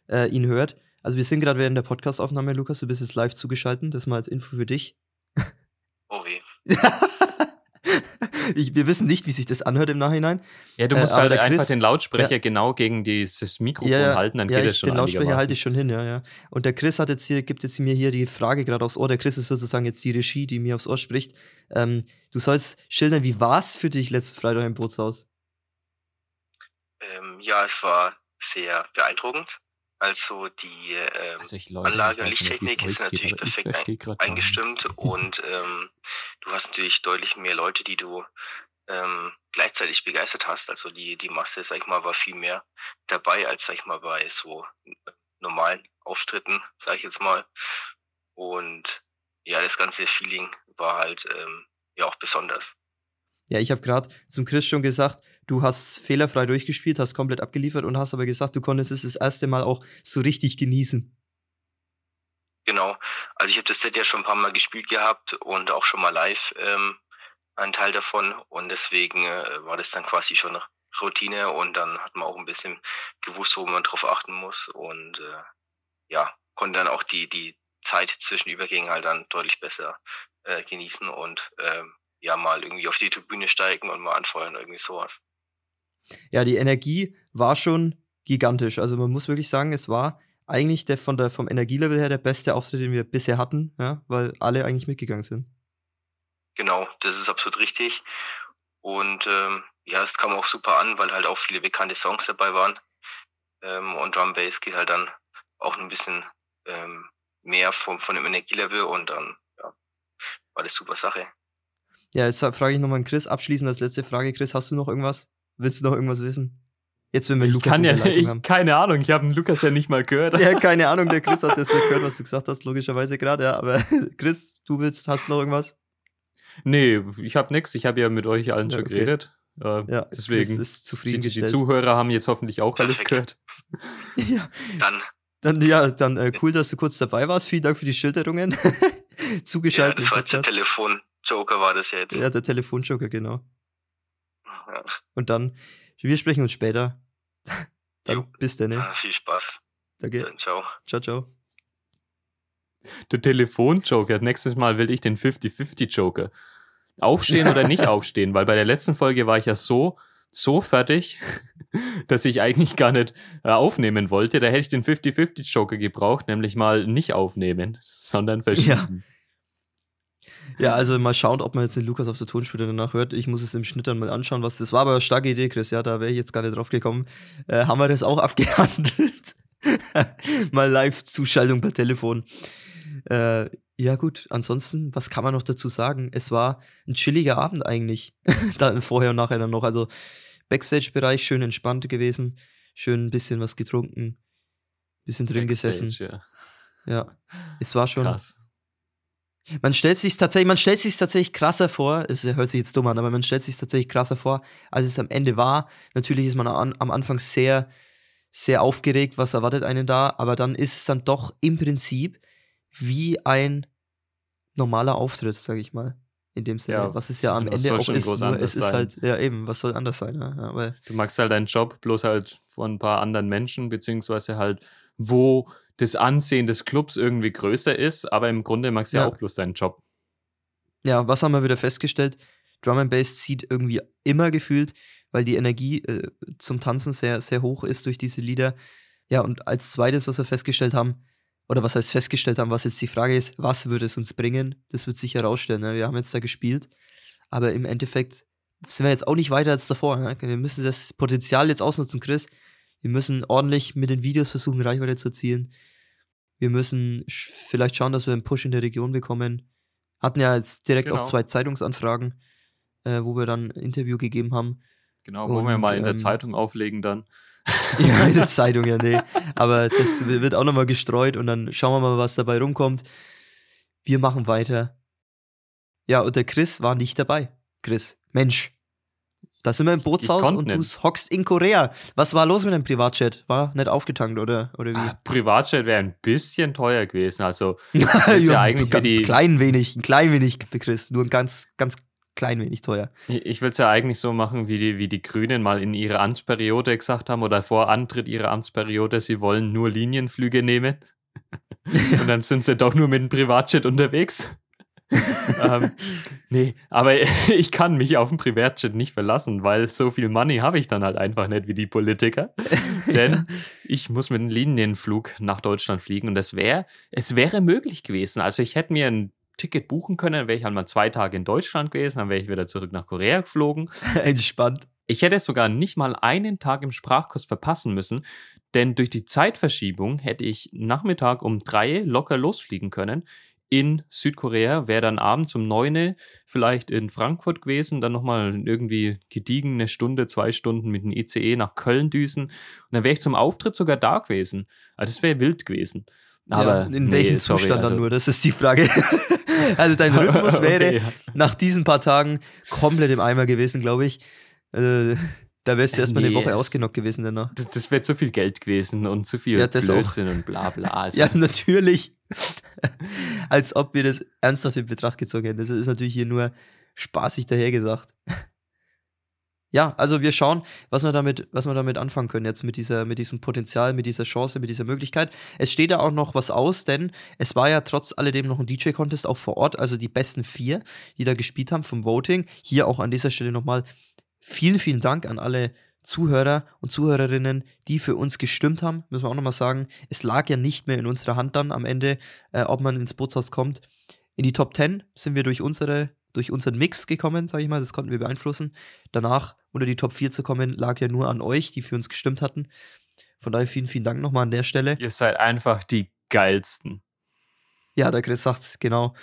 äh, ihn hört. Also, wir sind gerade während der Podcastaufnahme, Lukas, du bist jetzt live zugeschaltet, das mal als Info für dich. Oh weh. (laughs) ich, wir wissen nicht, wie sich das anhört im Nachhinein. Ja, du Äh, musst aber halt einfach Chris- den Lautsprecher Ja. genau gegen dieses Mikrofon Ja, halten, dann ja, geht ich, es schon den Lautsprecher halte ich schon hin, ja, ja. Und der Chris hat jetzt hier, gibt jetzt mir hier die Frage gerade aufs Ohr. Der Chris ist sozusagen jetzt die Regie, die mir aufs Ohr spricht. Ähm, du sollst schildern, wie war es für dich letzten Freitag im Bootshaus? Ähm, ja, es war sehr beeindruckend. Also die ähm, Also ich, Leute, Anlage und ich weiß nicht, Lichttechnik ist geht, natürlich ich perfekt gar eingestimmt (laughs) und ähm, du hast natürlich deutlich mehr Leute, die du ähm, gleichzeitig begeistert hast. Also die, die Masse, sag ich mal, war viel mehr dabei als, sag ich mal, bei so normalen Auftritten, sag ich jetzt mal. Und ja, das ganze Feeling war halt ähm, ja auch besonders. Ja, ich habe gerade zum Chris schon gesagt, du hast fehlerfrei durchgespielt, hast komplett abgeliefert und hast aber gesagt, du konntest es das erste Mal auch so richtig genießen. Genau. Also ich habe das Set ja schon ein paar Mal gespielt gehabt und auch schon mal live ähm, einen Teil davon und deswegen äh, war das dann quasi schon Routine und dann hat man auch ein bisschen gewusst, wo man drauf achten muss und äh, ja, konnte dann auch die, die Zeit zwischen Übergängen halt dann deutlich besser äh, genießen und ähm, ja, mal irgendwie auf die Tribüne steigen und mal anfeuern, irgendwie sowas. Ja, die Energie war schon gigantisch. Also man muss wirklich sagen, es war eigentlich der von der vom Energielevel her der beste Auftritt, den wir bisher hatten, ja, weil alle eigentlich mitgegangen sind. Genau, das ist absolut richtig. Und ähm, ja, es kam auch super an, weil halt auch viele bekannte Songs dabei waren. Ähm, und Drum Bass geht halt dann auch ein bisschen ähm, mehr vom, von dem Energielevel und dann ja, war das super Sache. Ja, jetzt frage ich nochmal Chris, abschließend als letzte Frage. Chris, hast du noch irgendwas? Willst du noch irgendwas wissen? Jetzt, wenn wir Ich Lukas kann in ja, der Leitung ich, haben. keine Ahnung, ich habe den Lukas ja nicht mal gehört. (laughs) Ja, keine Ahnung, der Chris hat das nicht gehört, was du gesagt hast, logischerweise gerade, ja. Aber (laughs) Chris, du willst, hast noch irgendwas? Nee, ich habe nichts. Ich habe ja mit euch allen Ja, schon okay. geredet. Äh, Ja, deswegen, Chris ist die, die. Zuhörer haben jetzt hoffentlich auch alles gehört. (laughs) Ja, Dann, dann, ja, dann äh, cool, dass du kurz dabei warst. Vielen Dank für die Schilderungen. ja, Zugeschaltet. das im war jetzt der. Telefon-Joker, war das ja jetzt. ja, der Telefonjoker, genau. Ja. Und dann, wir sprechen uns später. Dann Jo. bis dann. Ne? Ah, viel Spaß. Danke. Dann ciao. Ciao, ciao. Der Telefonjoker. Nächstes Mal will ich den 50-50-Joker. Aufstehen oder nicht (laughs) aufstehen, weil bei der letzten Folge war ich ja so, so fertig, (laughs) dass ich eigentlich gar nicht äh, aufnehmen wollte. Da hätte ich den 50-50-Joker gebraucht, nämlich mal nicht aufnehmen, sondern verschieben. Ja, also mal schauen, ob man jetzt den Lukas auf der Tonspur danach hört. Ich muss es im Schnitt dann mal anschauen, was das war. Aber eine starke Idee, Chris. Ja, da wäre ich jetzt gar nicht drauf gekommen. Äh, haben wir das auch (laughs) abgehandelt? (laughs) mal Live-Zuschaltung per Telefon. Äh, ja, gut. Ansonsten, was kann man noch dazu sagen? Es war ein chilliger Abend eigentlich. (laughs) da, vorher und nachher dann noch. Also Backstage-Bereich schön entspannt gewesen. Schön ein bisschen was getrunken. Bisschen drin Backstage, gesessen. Ja. Ja. Es war schon. Krass. Man stellt sich tatsächlich, man stellt sich tatsächlich krasser vor. Es hört sich jetzt dumm an, aber man stellt sich tatsächlich krasser vor, als es am Ende war. Natürlich ist man an, am Anfang sehr, sehr aufgeregt, was erwartet einen da, aber dann ist es dann doch im Prinzip wie ein normaler Auftritt, sage ich mal. In dem Sinne, Ja, was es ja am Ende auch ist. groß Nur es ist sein? halt, ja eben, was soll anders sein? Ja, Du magst halt deinen Job, bloß halt von ein paar anderen Menschen, beziehungsweise halt, wo das Ansehen des Clubs irgendwie größer ist, aber im Grunde magst du ja, Ja. auch bloß deinen Job. ja, was haben wir wieder festgestellt? Drum and Bass zieht irgendwie immer gefühlt, weil die Energie äh, zum Tanzen sehr, sehr hoch ist durch diese Lieder. Ja, und als zweites, was wir festgestellt haben, oder was heißt festgestellt haben, was jetzt die Frage ist, was würde es uns bringen? Das wird sich herausstellen. Ne? Wir haben jetzt da gespielt, aber im Endeffekt sind wir jetzt auch nicht weiter als davor. Ne? Wir müssen das Potenzial jetzt ausnutzen, Chris. Wir müssen ordentlich mit den Videos versuchen, Reichweite zu erzielen. Wir müssen sch- vielleicht schauen, dass wir einen Push in der Region bekommen. Hatten ja jetzt direkt Genau. auch zwei Zeitungsanfragen, äh, wo wir dann ein Interview gegeben haben. Genau, wollen wir mal in der ähm, Zeitung auflegen dann. (laughs) Ja, in der Zeitung, ja, nee. Aber das wird auch nochmal gestreut und dann schauen wir mal, was dabei rumkommt. Wir machen weiter. Ja, und der Chris war nicht dabei. Chris, Mensch. Da sind wir im Bootshaus und du nicht. hockst in Korea. Was war los mit deinem Privatchat? War nicht aufgetankt, oder, oder wie? Ah, Privatjet wäre ein bisschen teuer gewesen. Also, (laughs) ist ja eigentlich für ein die- klein wenig, ein klein wenig, Chris. Nur ein ganz, ganz klein wenig teuer. ich würde es ja eigentlich so machen, wie die, wie die Grünen mal in ihrer Amtsperiode gesagt haben oder vor Antritt ihrer Amtsperiode, sie wollen nur Linienflüge nehmen. (laughs) Und dann sind sie doch nur mit dem Privatjet unterwegs. Ähm, nee, aber (laughs) ich kann mich auf den Privatjet nicht verlassen, weil so viel Money habe ich dann halt einfach nicht wie die Politiker. (laughs) Denn ich muss mit einem Linienflug nach Deutschland fliegen und das wäre, es wäre möglich gewesen. Also ich hätte mir ein Ticket buchen können, dann wäre ich halt mal zwei Tage in Deutschland gewesen, dann wäre ich wieder zurück nach Korea geflogen. (laughs) Entspannt. Ich hätte sogar nicht mal einen Tag im Sprachkurs verpassen müssen, denn durch die Zeitverschiebung hätte ich Nachmittag um drei locker losfliegen können. In Südkorea wäre dann abends um neune vielleicht in Frankfurt gewesen, dann nochmal irgendwie gediegen eine Stunde, zwei Stunden mit dem ICE nach Köln düsen und dann wäre ich zum Auftritt sogar da gewesen. Also das wäre wild gewesen. Aber ja, in nee, welchem sorry, Zustand dann also- nur? Das ist die Frage. (laughs) also dein Rhythmus (laughs) wäre Okay, ja. nach diesen paar Tagen komplett im Eimer gewesen, glaube ich. Äh, da wärst du Äh, erstmal eine nee, Woche es- ausgenockt gewesen danach. Das, das wäre zu viel Geld gewesen und zu viel Ja, das auch. Blödsinn und bla bla. (laughs) Also, Ja, natürlich. (laughs) Als ob wir das ernsthaft in Betracht gezogen hätten. Das ist natürlich hier nur spaßig dahergesagt. (laughs) Ja, also wir schauen, was wir damit, was wir damit anfangen können jetzt mit dieser, mit diesem Potenzial, mit dieser Chance, mit dieser Möglichkeit. Es steht da auch noch was aus, denn es war ja trotz alledem noch ein DJ-Contest auch vor Ort, also die besten vier, die da gespielt haben vom Voting. Hier auch an dieser Stelle nochmal vielen, vielen Dank an alle Zuhörer und Zuhörerinnen, die für uns gestimmt haben, müssen wir auch nochmal sagen. Es lag ja nicht mehr in unserer Hand dann am Ende, äh, ob man ins Bootshaus kommt. In die Top 10 sind wir durch unsere, durch unseren Mix gekommen, sage ich mal, das konnten wir beeinflussen. Danach unter die Top 4 zu kommen, lag ja nur an euch, die für uns gestimmt hatten. Von daher vielen, vielen Dank nochmal an der Stelle. Ihr seid einfach die geilsten. Ja, der Chris sagt's, genau.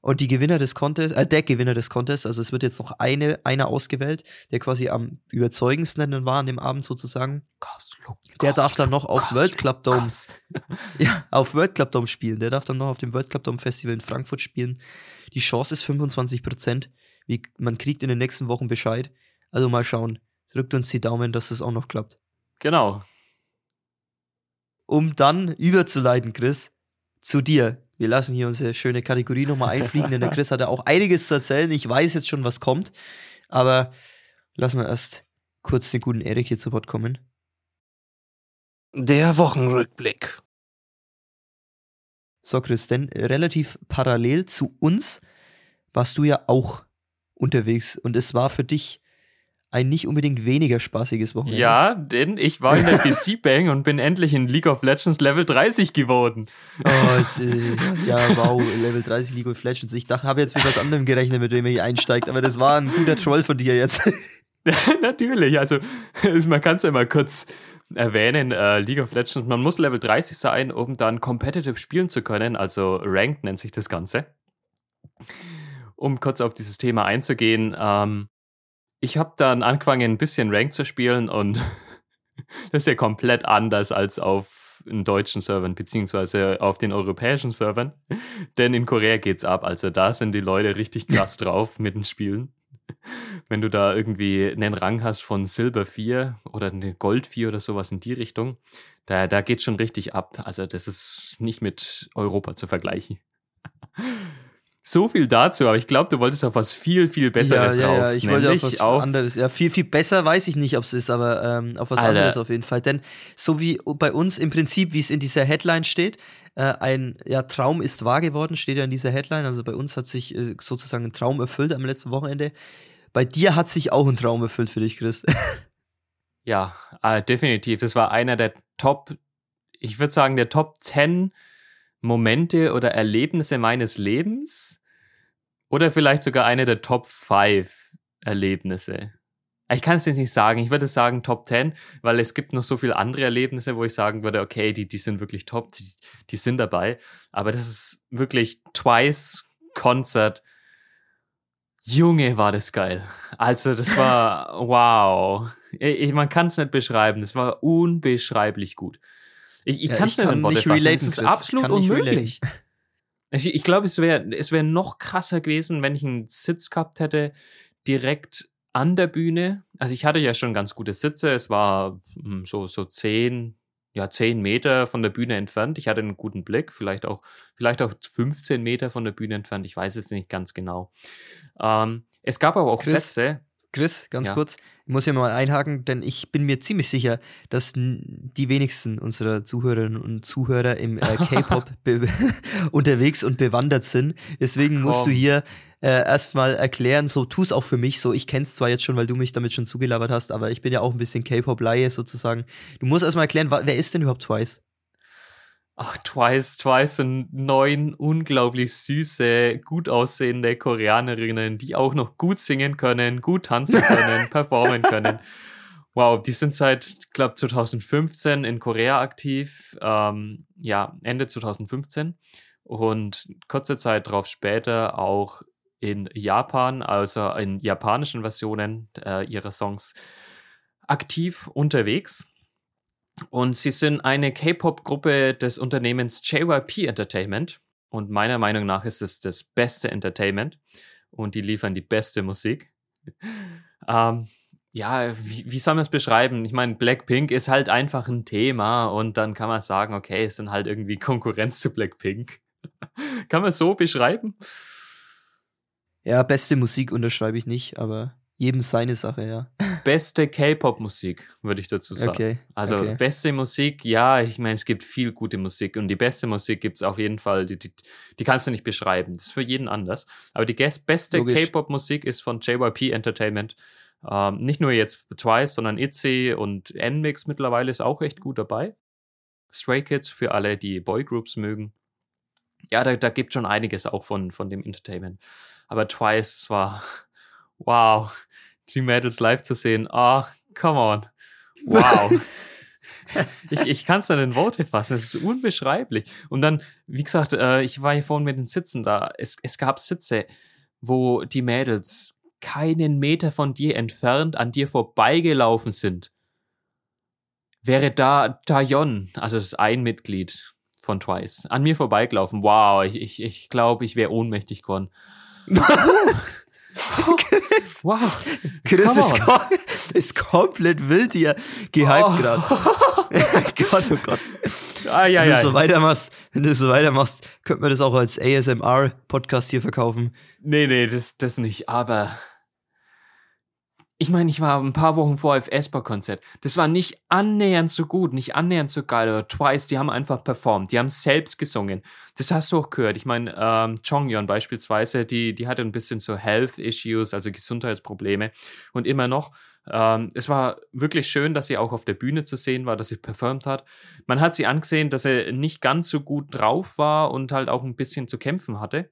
Und die Gewinner des Contests, äh, der Gewinner des Contests, also es wird jetzt noch eine, einer ausgewählt, der quasi am überzeugendsten dann war an dem Abend sozusagen. Der darf dann noch auf World Club Dome, (laughs) ja, auf World Club Dome spielen. Der darf dann noch auf dem World Club Dome Festival in Frankfurt spielen. Die Chance ist 25 Prozent. Man kriegt in den nächsten Wochen Bescheid. Also mal schauen. Drückt uns die Daumen, dass das auch noch klappt. Genau. um dann überzuleiten, Chris, zu dir. Wir lassen hier unsere schöne Kategorie nochmal einfliegen, denn der Chris hat ja auch einiges zu erzählen. Ich weiß jetzt schon, was kommt, aber lassen wir erst kurz den guten Erik hier zu Wort kommen. Der Wochenrückblick. So, Chris, denn relativ parallel zu uns warst du ja auch unterwegs und es war für dich ein nicht unbedingt weniger spaßiges Wochenende. Ja, denn ich war in der (laughs) PC Bang und bin endlich in League of Legends Level 30 geworden. Oh, jetzt, äh, ja, wow, Level 30 League of Legends. Ich dachte, habe jetzt mit was anderem gerechnet, mit dem er hier einsteigt, aber das war ein guter Troll von dir jetzt. (laughs) Natürlich, also man kann es ja mal kurz erwähnen, äh, League of Legends, man muss Level 30 sein, um dann competitive spielen zu können, also Ranked nennt sich das Ganze. Um kurz auf dieses Thema einzugehen, ähm, ich habe dann angefangen, ein bisschen Ranked zu spielen und (laughs) das ist ja komplett anders als auf den deutschen Servern, beziehungsweise auf den europäischen Servern. (laughs) Denn in Korea geht's ab. Also da sind die Leute richtig krass (laughs) drauf mit den Spielen. Wenn du da irgendwie einen Rang hast von Silber 4 oder eine Gold 4 oder sowas in die Richtung, da, da geht schon richtig ab. Also das ist nicht mit Europa zu vergleichen. So viel dazu, aber ich glaube, du wolltest auf was viel, viel Besseres ja, ja, rauf. ja, ich wollte auf was auf anderes. Ja, viel, viel besser weiß ich nicht, ob es ist, aber ähm, auf was Alter. anderes auf jeden Fall. Denn so wie bei uns im Prinzip, wie es in dieser Headline steht, äh, ein ja, Traum ist wahr geworden, steht ja in dieser Headline. Also bei uns hat sich äh, sozusagen ein Traum erfüllt am letzten Wochenende. Bei dir hat sich auch ein Traum erfüllt für dich, Chris. (laughs) Ja, äh, definitiv. Das war einer der Top, ich würde sagen, der Top 10 Momente oder Erlebnisse meines Lebens. Oder vielleicht sogar eine der Top 5 Erlebnisse. Ich kann es jetzt nicht sagen. Ich würde sagen Top 10, weil es gibt noch so viele andere Erlebnisse, wo ich sagen würde, okay, die, die sind wirklich top, die, die sind dabei. Aber das ist wirklich Twice Konzert. Junge, war das geil. Also, das war (laughs) wow. Ich, man kann es nicht beschreiben. Das war unbeschreiblich gut. Ich, ich Ja, kann es ich nicht in Worte nicht fassen. relaten, Es ist Chris. absolut unmöglich. (laughs) Ich, ich glaube, es wäre es wär noch krasser gewesen, wenn ich einen Sitz gehabt hätte, direkt an der Bühne. Also ich hatte ja schon ganz gute Sitze. Es war hm, so, so zehn, ja, zehn Meter von der Bühne entfernt. Ich hatte einen guten Blick, vielleicht auch, vielleicht auch 15 Meter von der Bühne entfernt. Ich weiß es nicht ganz genau. Ähm, es gab aber auch Chris? Plätze. Chris, ganz Ja. kurz, ich muss hier mal einhaken, denn ich bin mir ziemlich sicher, dass die wenigsten unserer Zuhörerinnen und Zuhörer im äh, (laughs) K-Pop (laughs) unterwegs und bewandert sind. Deswegen musst du hier äh, erstmal erklären, so tu es auch für mich so. Ich kenn's zwar jetzt schon, weil du mich damit schon zugelabert hast, aber ich bin ja auch ein bisschen K-Pop-Laie sozusagen. Du musst erstmal erklären, wer ist denn überhaupt Twice? Ach, Twice, Twice sind neun unglaublich süße, gut aussehende Koreanerinnen, die auch noch gut singen können, gut tanzen können, (laughs) performen können. Wow, die sind seit, glaube, 2015 in Korea aktiv. Ähm, ja, Ende 2015. Und kurze Zeit darauf später auch in Japan, also in japanischen Versionen äh, ihrer Songs aktiv unterwegs. Und sie sind eine K-Pop-Gruppe des Unternehmens JYP Entertainment. Und meiner Meinung nach ist es das beste Entertainment. Und die liefern die beste Musik. (laughs) ähm, ja, wie, wie soll man es beschreiben? Ich meine, Blackpink ist halt einfach ein Thema und dann kann man sagen, okay, es sind halt irgendwie (laughs) Konkurrenz zu Blackpink. (laughs) kann man so beschreiben? Ja, beste Musik unterschreibe ich nicht, aber jedem seine Sache, ja. Beste K-Pop-Musik, würde ich dazu sagen. Okay. Also okay. beste Musik, ja, ich meine, es gibt viel gute Musik und die beste Musik gibt es auf jeden Fall, die, die, die kannst du nicht beschreiben. Das ist für jeden anders. Aber die beste. K-Pop-Musik ist von JYP Entertainment. Ähm, nicht nur jetzt Twice, sondern ITZY und NMIX mittlerweile ist auch echt gut dabei. Stray Kids für alle, die Boygroups mögen. Ja, da, da gibt schon einiges auch von, von dem Entertainment. Aber Twice, es war (laughs) wow, die Mädels live zu sehen. Ah, come on. Wow. (laughs) ich ich kann es nicht in Worte fassen. Es ist unbeschreiblich. Und dann, wie gesagt, äh, ich war hier vorhin mit den Sitzen da. Es, es gab Sitze, wo die Mädels keinen Meter von dir entfernt an dir vorbeigelaufen sind. Wäre da Taeyeon, also das ist ein Mitglied von Twice, an mir vorbeigelaufen. Wow, ich ich, ich glaube, ich wäre ohnmächtig geworden. (laughs) (laughs) Chris, Wow. Chris ist, kom (laughs) ist komplett wild hier gehypt Oh. gerade. (laughs) Gott, oh Gott. Ah, ja, wenn, ja. du so weitermachst, wenn du so weitermachst, könnte man das auch als ASMR-Podcast hier verkaufen. Nee, nee, das, das nicht. Aber ich meine, ich war ein paar Wochen vor auf Esper-Konzert. Das war nicht annähernd so gut, nicht annähernd so geil. Aber Twice, die haben einfach performt. Die haben selbst gesungen. Das hast du auch gehört. Ich meine, ähm, Chongyeon beispielsweise, die, die hatte ein bisschen so Health-Issues, also Gesundheitsprobleme. Und immer noch Ähm, es war wirklich schön, dass sie auch auf der Bühne zu sehen war, dass sie performt hat. Man hat sie angesehen, dass er nicht ganz so gut drauf war und halt auch ein bisschen zu kämpfen hatte.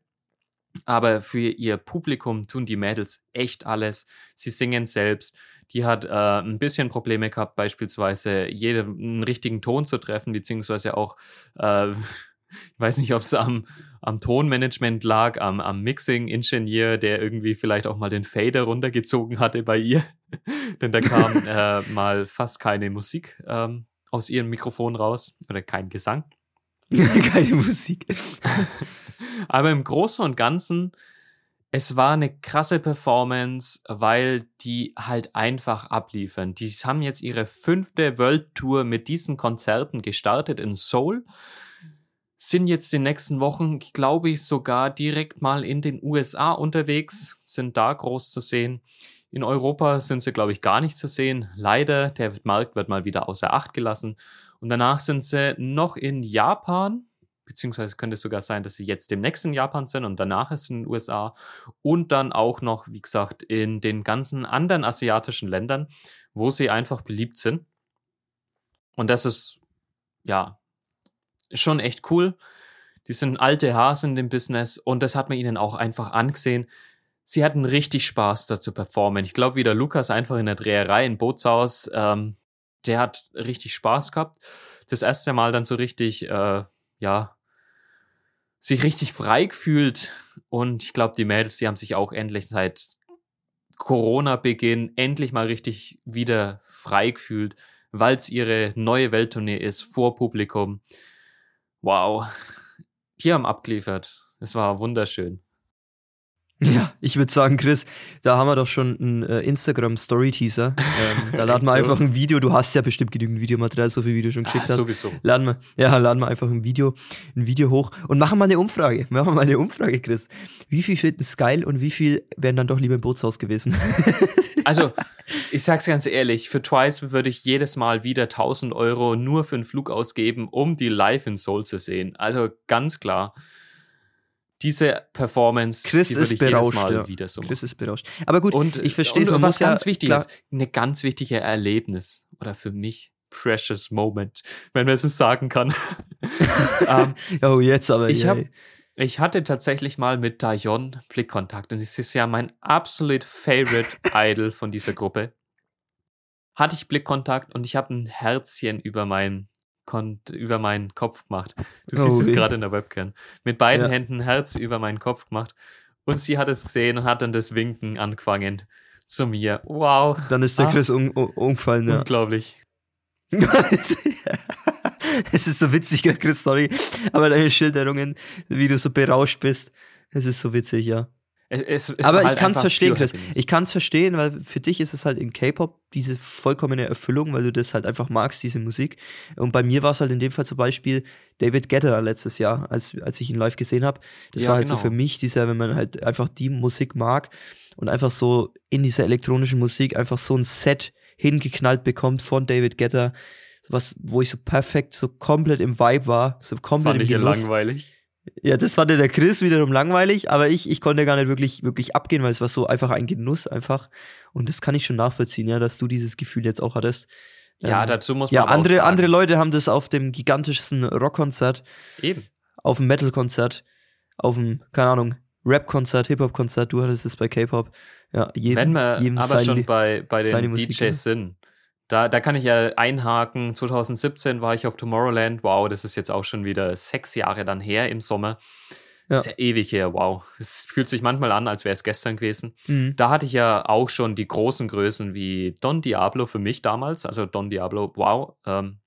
Aber für ihr Publikum tun die Mädels echt alles. Sie singen selbst. Die hat äh, ein bisschen Probleme gehabt, beispielsweise jeden richtigen Ton zu treffen, beziehungsweise auch äh, (laughs) ich weiß nicht, ob es am, am Tonmanagement lag, am, am Mixing-Ingenieur, der irgendwie vielleicht auch mal den Fader runtergezogen hatte bei ihr. (laughs) Denn da kam (laughs) äh, mal fast keine Musik ähm, aus ihrem Mikrofon raus oder kein Gesang. keine Musik. Aber im Großen und Ganzen, es war eine krasse Performance, weil die halt einfach abliefern. Die haben jetzt ihre fünfte World Tour mit diesen Konzerten gestartet in Seoul sind jetzt die nächsten Wochen, glaube ich, sogar direkt mal in den USA unterwegs, sind da groß zu sehen. In Europa sind sie, glaube ich, gar nicht zu sehen. Leider, der Markt wird mal wieder außer Acht gelassen. Und danach sind sie noch in Japan, beziehungsweise könnte es sogar sein, dass sie jetzt demnächst in Japan sind und danach ist in den USA. Und dann auch noch, wie gesagt, in den ganzen anderen asiatischen Ländern, wo sie einfach beliebt sind. Und das ist, ja, schon echt cool. Die sind alte Hasen im Business und das hat man ihnen auch einfach angesehen. Sie hatten richtig Spaß da zu performen. Ich glaube, wie der Lukas einfach in der Dreherei in Bootshaus, ähm, der hat richtig Spaß gehabt. Das erste Mal dann so richtig, äh, ja, sich richtig frei gefühlt. Und ich glaube, die Mädels, die haben sich auch endlich seit Corona-Beginn endlich mal richtig wieder frei gefühlt, weil es ihre neue Welttournee ist vor Publikum. Wow. Die haben abgeliefert. Es war wunderschön. Ja, ich würde sagen, Chris, da haben wir doch schon einen äh, Instagram-Story-Teaser. Ähm, da laden wir so? einfach ein Video. Du hast ja bestimmt genügend Videomaterial, so viel du schon geschickt ah, hast. Sowieso. Laden wir, ja, laden wir einfach ein Video, ein Video hoch und machen mal eine Umfrage. Machen wir mal eine Umfrage, Chris. Wie viel finden es geil und wie viel wären dann doch lieber im Bootshaus gewesen? (laughs) also, ich sag's ganz ehrlich, für Twice würde ich jedes Mal wieder 1000 Euro nur für einen Flug ausgeben, um die live in Soul zu sehen. Also ganz klar diese Performance, Chris die ist ich berauscht, wieder so Chris ist berauscht. Aber gut, und, ich verstehe es. Und was ganz ja, wichtig klar. ist, eine ganz wichtige Erlebnis oder für mich precious moment, wenn man es so sagen kann. um, (laughs) oh, jetzt aber. Ich, hab, ich hatte tatsächlich mal mit Dayon Blickkontakt und es ist ja mein absolute favorite (laughs) Idol von dieser Gruppe. Hatte ich Blickkontakt und ich habe ein Herzchen über mein über meinen Kopf gemacht. Du siehst oh, es gerade in der Webcam. Mit beiden ja. Händen Herz über meinen Kopf gemacht. Und sie hat es gesehen und hat dann das Winken angefangen zu mir. Wow. Dann ist der ah, Chris um, um, umgefallen, ja. Unglaublich. (laughs) es ist so witzig, Chris, sorry. Aber deine Schilderungen, wie du so berauscht bist, es ist so witzig, ja. Es, es aber halt ich kann es verstehen, Chris. Ich kann es verstehen, weil für dich ist es halt in K-Pop diese vollkommene Erfüllung, weil du das halt einfach magst, diese Musik. Und bei mir war es halt in dem Fall zum Beispiel David Guetta letztes Jahr, als, als ich ihn live gesehen habe. Das ja, war halt genau. so für mich dieser, wenn man halt einfach die Musik mag und einfach so in dieser elektronischen Musik einfach so ein Set hingeknallt bekommt von David Guetta, was, wo ich so perfekt, so komplett im Vibe war, so komplett Fand im ich Genuss. langweilig. Ja, das fand der Chris wiederum langweilig, aber ich, ich konnte gar nicht wirklich, wirklich abgehen, weil es war so einfach ein Genuss einfach. Und das kann ich schon nachvollziehen, ja, dass du dieses Gefühl jetzt auch hattest. Ja, ähm, dazu muss man Ja, andere, andere Leute haben das auf dem gigantischsten Rockkonzert. Eben. Auf dem Metal-Konzert. Auf dem, keine Ahnung, Rap-Konzert, Hip-Hop-Konzert. Du hattest es bei K-Pop. Ja, jedem, Wenn wir jedem aber schon bei, bei den DJs sind, da, da kann ich ja einhaken. 2017 war ich auf Tomorrowland. Wow, das ist jetzt auch schon wieder sechs Jahre dann her im Sommer. Ja. ist ja ewig her, wow. Es fühlt sich manchmal an, als wäre es gestern gewesen. Mhm. Da hatte ich ja auch schon die großen Größen wie Don Diablo für mich damals. Also Don Diablo, wow. Ähm,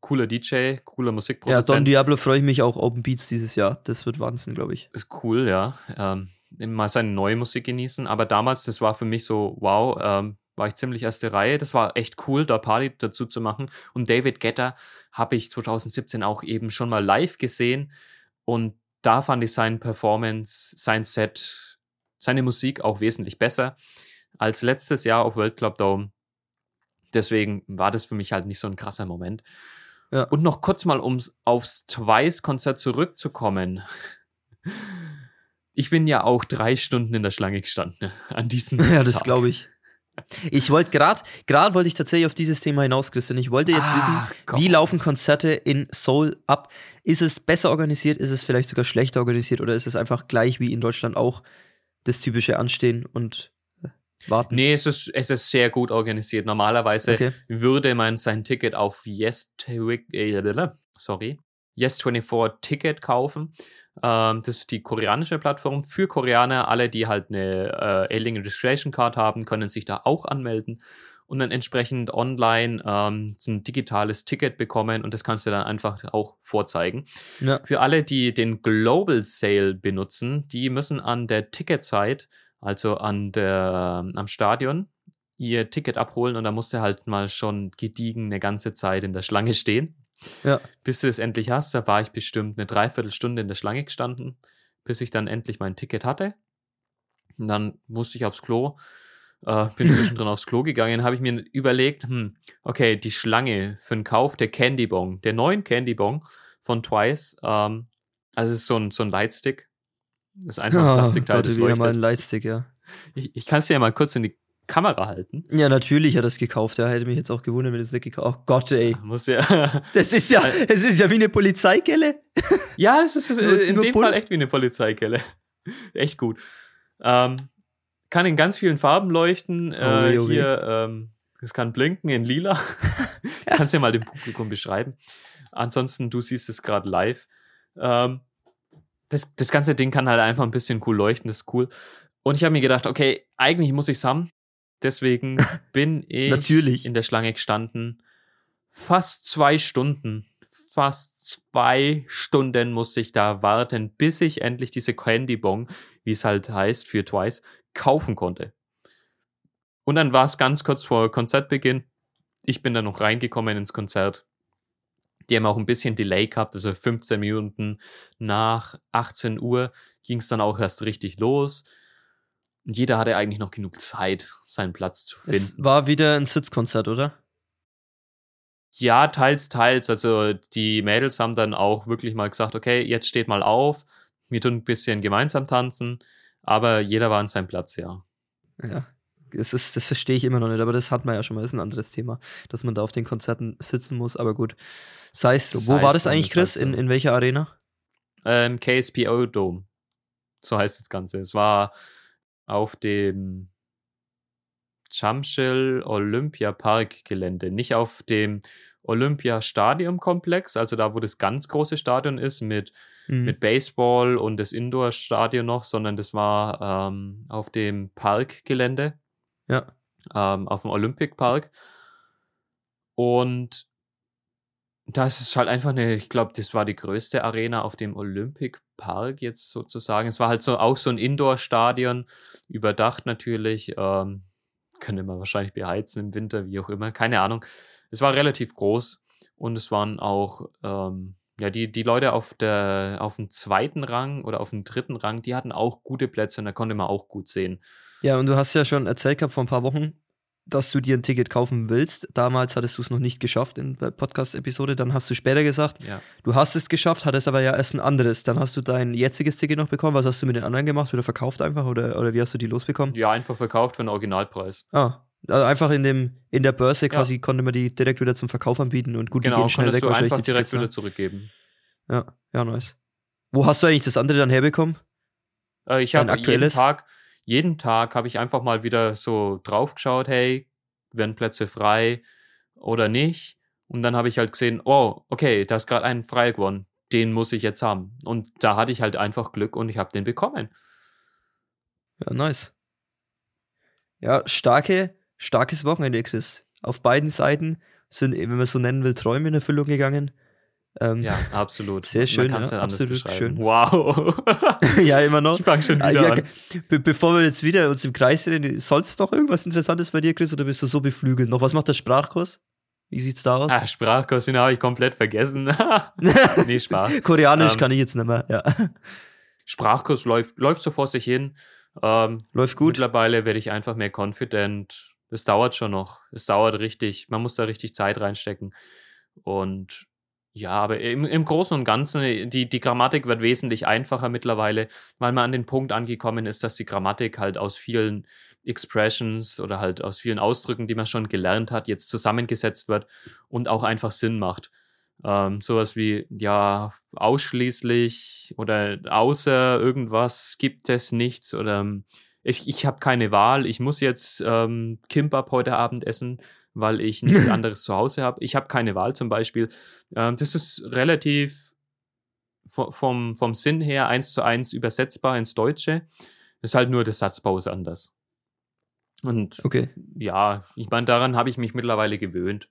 cooler DJ, cooler Musikproduzent. Ja, Don Diablo freue ich mich auch Open Beats dieses Jahr. Das wird Wahnsinn, glaube ich. Ist cool, ja. Ähm, mal seine neue Musik genießen. Aber damals, das war für mich so, wow, ähm, war ich ziemlich erste Reihe. Das war echt cool, da Party dazu zu machen. Und David Getter habe ich 2017 auch eben schon mal live gesehen. Und da fand ich sein Performance, sein Set, seine Musik auch wesentlich besser als letztes Jahr auf World Club Dome. Deswegen war das für mich halt nicht so ein krasser Moment. Ja. Und noch kurz mal, um aufs Twice-Konzert zurückzukommen. Ich bin ja auch drei Stunden in der Schlange gestanden an diesem Ja, das glaube ich. Ich wollte gerade, gerade wollte ich tatsächlich auf dieses Thema hinaus, Christian. Ich wollte jetzt Ah, wissen, komm. wie laufen Konzerte in Seoul ab? Ist es besser organisiert? Ist es vielleicht sogar schlechter organisiert? Oder ist es einfach gleich wie in Deutschland auch das typische Anstehen und äh, warten? Nee, es ist, es ist sehr gut organisiert. Normalerweise Okay. würde man sein Ticket auf Yes, äh, sorry, Yes24 Ticket kaufen. Ähm, das ist die koreanische Plattform. Für Koreaner, alle, die halt eine äh, Alien Registration Card haben, können sich da auch anmelden und dann entsprechend online ähm, so ein digitales Ticket bekommen und das kannst du dann einfach auch vorzeigen. Ja. Für alle, die den Global Sale benutzen, die müssen an der Ticketzeit, also an der, am Stadion, ihr Ticket abholen und da musst du halt mal schon gediegen eine ganze Zeit in der Schlange stehen. Ja. Bis du es endlich hast, da war ich bestimmt eine Dreiviertelstunde in der Schlange gestanden, bis ich dann endlich mein Ticket hatte. Und dann musste ich aufs Klo, äh, bin (laughs) zwischendrin aufs Klo gegangen, habe ich mir überlegt, hm, okay, die Schlange für den Kauf der Candy Bong, der neuen Candy Bong von Twice, ähm, also es ist so ein, so ein Lightstick. Das ist einfach ein Oh, (laughs) Plastikteil, Gott, das wieder mal leuchtet. ein Lightstick, ja. Ich, ich kann es dir ja mal kurz in die Kamera halten. Ja, natürlich hat er es gekauft. Er hätte mich jetzt auch gewundert, wenn du es nicht gekauft Oh Gott, ey. Muss ja. (laughs) Das ist ja, es ist ja wie eine Polizeikelle. (laughs) Ja, es ist äh, Nur- in nur dem bunt. Fall echt wie eine Polizeikelle. (laughs) echt gut. Ähm, kann in ganz vielen Farben leuchten. Äh, Oh weh, oh weh. hier, ähm, es kann blinken in lila. Kannst ja mal dem Publikum beschreiben. Ansonsten, du siehst es gerade live. Ähm, das, das ganze Ding kann halt einfach ein bisschen cool leuchten, das ist cool. Und ich habe mir gedacht, okay, eigentlich muss ich haben. Deswegen (laughs) bin ich Natürlich. in der Schlange gestanden. Fast zwei Stunden. Fast zwei Stunden musste ich da warten, bis ich endlich diese Candy Bong, wie es halt heißt für Twice, kaufen konnte. Und dann war es ganz kurz vor Konzertbeginn. Ich bin dann noch reingekommen ins Konzert. Die haben auch ein bisschen Delay gehabt, also 15 Minuten nach 18 Uhr ging es dann auch erst richtig los. Jeder hatte eigentlich noch genug Zeit, seinen Platz zu Es finden. war wieder ein Sitzkonzert, oder? Ja, teils, teils. Also die Mädels haben dann auch wirklich mal gesagt, okay, jetzt steht mal auf, wir tun ein bisschen gemeinsam tanzen, aber jeder war an seinem Platz, ja. Ja. Das, ist, das verstehe ich immer noch nicht, aber das hat man ja schon mal, das ist ein anderes Thema, dass man da auf den Konzerten sitzen muss, aber gut. Sei es, wo Sei war es das eigentlich, Chris? In, in welcher Arena? Ähm, KSPO Dome. So heißt das Ganze. Es war auf dem Chamshil Olympia Park Gelände, nicht auf dem Olympia Stadium Komplex, also da, wo das ganz große Stadion ist mit, Mhm. mit Baseball und das Indoor-Stadion noch, sondern das war ähm, auf dem Parkgelände. Ja. ähm, auf dem Olympic Park. Und das ist halt einfach eine, ich glaube, das war die größte Arena auf dem Olympic Park jetzt sozusagen. Es war halt so auch so ein Indoor-Stadion, überdacht natürlich. Ähm, könnte man wahrscheinlich beheizen im Winter, wie auch immer, keine Ahnung. Es war relativ groß und es waren auch, ähm, ja, die, die Leute auf, der, auf dem zweiten Rang oder auf dem dritten Rang, die hatten auch gute Plätze und da konnte man auch gut sehen. Ja, und du hast ja schon erzählt gehabt vor ein paar Wochen, dass du dir ein Ticket kaufen willst. Damals hattest du es noch nicht geschafft in der Podcast-Episode. Dann hast du später gesagt, Ja. du hast es geschafft, hattest aber ja erst ein anderes. Dann hast du dein jetziges Ticket noch bekommen. Was hast du mit den anderen gemacht? Wieder verkauft einfach oder, oder wie hast du die losbekommen? Ja, einfach verkauft für den Originalpreis. Ah, also einfach in, dem, in der Börse quasi konnte man die direkt wieder zum Verkauf anbieten und gut, die Genau, gehen schnell weg du einfach die direkt Tickets, wieder ne? zurückgeben. Ja, ja, nice. Wo hast du eigentlich das andere dann herbekommen? Äh, ich habe jeden? Tag, jeden Tag habe ich einfach mal wieder so drauf geschaut, hey, werden Plätze frei oder nicht? Und dann habe ich halt gesehen, oh, okay, da ist gerade ein frei geworden. Den muss ich jetzt haben. Und da hatte ich halt einfach Glück und ich habe den bekommen. Ja, nice. Ja, starke, starkes Wochenende, Chris. Auf beiden Seiten sind, wenn man so nennen will, Träume in Erfüllung gegangen. Ähm, Ja, absolut. Sehr schön, ja, absolut schön. Wow. (laughs) ja, immer noch. Ich fange schon Ah, wieder ja, an. be bevor wir jetzt wieder uns im Kreis drehen, soll es doch irgendwas Interessantes bei dir, Chris, oder bist du so beflügelt noch? Was macht der Sprachkurs? Wie sieht's da aus? Ah, Sprachkurs, den habe ich komplett vergessen. (laughs) nee, Spaß. Koreanisch Ähm, kann ich jetzt nicht mehr, ja. Sprachkurs läuft, läuft so vor sich hin. Ähm, Läuft gut. Mittlerweile werde ich einfach mehr confident. Es dauert schon noch. Es dauert richtig. Man muss da richtig Zeit reinstecken. Und Ja, aber im, im Großen und Ganzen, äh, die, die Grammatik wird wesentlich einfacher mittlerweile, weil man an den Punkt angekommen ist, dass die Grammatik halt aus vielen Expressions oder halt aus vielen Ausdrücken, die man schon gelernt hat, jetzt zusammengesetzt wird und auch einfach Sinn macht. Ähm, sowas wie, ja, ausschließlich oder außer irgendwas gibt es nichts oder ähm, ich, ich habe keine Wahl, ich muss jetzt ähm, Kimbab heute Abend essen weil ich nichts (laughs) anderes zu Hause habe. Ich habe keine Wahl zum Beispiel. Ähm, das ist relativ vom, vom Sinn her eins zu eins übersetzbar ins Deutsche. ist halt nur der Satzbau ist anders. Und okay. ja, ich meine, daran habe ich mich mittlerweile gewöhnt.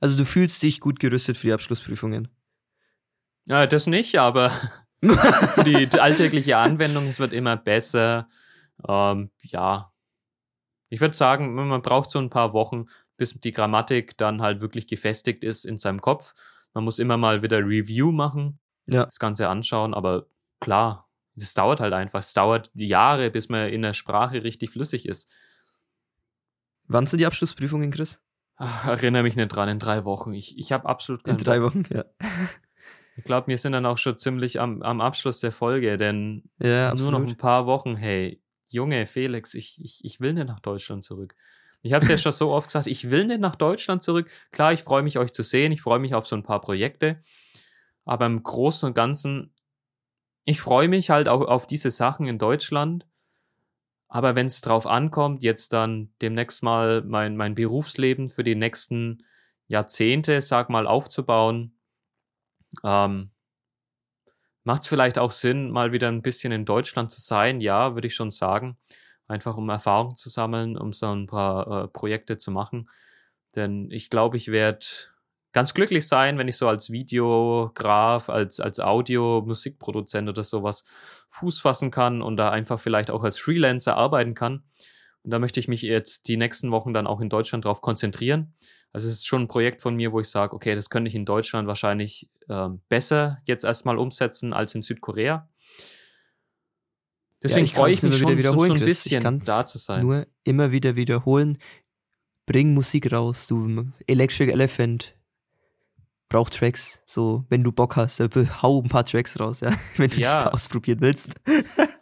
Also du fühlst dich gut gerüstet für die Abschlussprüfungen? Ja, das nicht, aber (laughs) die alltägliche Anwendung, es wird immer besser. Ähm, ja, ich würde sagen, man braucht so ein paar Wochen, bis die Grammatik dann halt wirklich gefestigt ist in seinem Kopf. Man muss immer mal wieder Review machen, ja. das Ganze anschauen, aber klar, das dauert halt einfach. Es dauert Jahre, bis man in der Sprache richtig flüssig ist. Wann sind die Abschlussprüfungen, Chris? Ach, erinnere mich nicht dran, in drei Wochen. Ich, ich habe absolut keinen In drei Wochen, ja. Ich glaube, wir sind dann auch schon ziemlich am, am Abschluss der Folge, denn ja, nur noch ein paar Wochen, hey, Junge, Felix, ich, ich, ich will nicht nach Deutschland zurück. Ich habe es ja schon so oft gesagt, ich will nicht nach Deutschland zurück. Klar, ich freue mich, euch zu sehen. Ich freue mich auf so ein paar Projekte. Aber im Großen und Ganzen, ich freue mich halt auch auf diese Sachen in Deutschland. Aber wenn es drauf ankommt, jetzt dann demnächst mal mein, mein Berufsleben für die nächsten Jahrzehnte, sag mal, aufzubauen, ähm, Macht es vielleicht auch Sinn, mal wieder ein bisschen in Deutschland zu sein? Ja, würde ich schon sagen. Einfach um Erfahrung zu sammeln, um so ein paar äh, Projekte zu machen. Denn ich glaube, ich werde ganz glücklich sein, wenn ich so als Videograf, als, als Audio-Musikproduzent oder sowas Fuß fassen kann und da einfach vielleicht auch als Freelancer arbeiten kann. Und da möchte ich mich jetzt die nächsten Wochen dann auch in Deutschland drauf konzentrieren. Also es ist schon ein Projekt von mir, wo ich sage, okay, das könnte ich in Deutschland wahrscheinlich ähm, besser jetzt erstmal umsetzen als in Südkorea. Deswegen ja, freue ich mich schon, wiederholen, so, so ein bisschen da zu sein. Nur immer wieder wiederholen. Bring Musik raus, du Electric Elephant braucht Tracks. So, wenn du Bock hast, hau ein paar Tracks raus, ja, (laughs) wenn du ja. das ausprobieren willst. (laughs)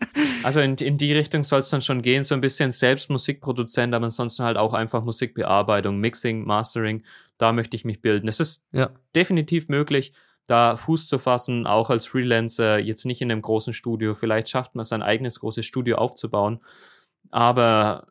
Also in, in die Richtung soll es dann schon gehen, so ein bisschen selbst Musikproduzent, aber ansonsten halt auch einfach Musikbearbeitung, Mixing, Mastering. Da möchte ich mich bilden. Es ist ja. definitiv möglich, da Fuß zu fassen, auch als Freelancer, jetzt nicht in einem großen Studio. Vielleicht schafft man sein eigenes großes Studio aufzubauen. Aber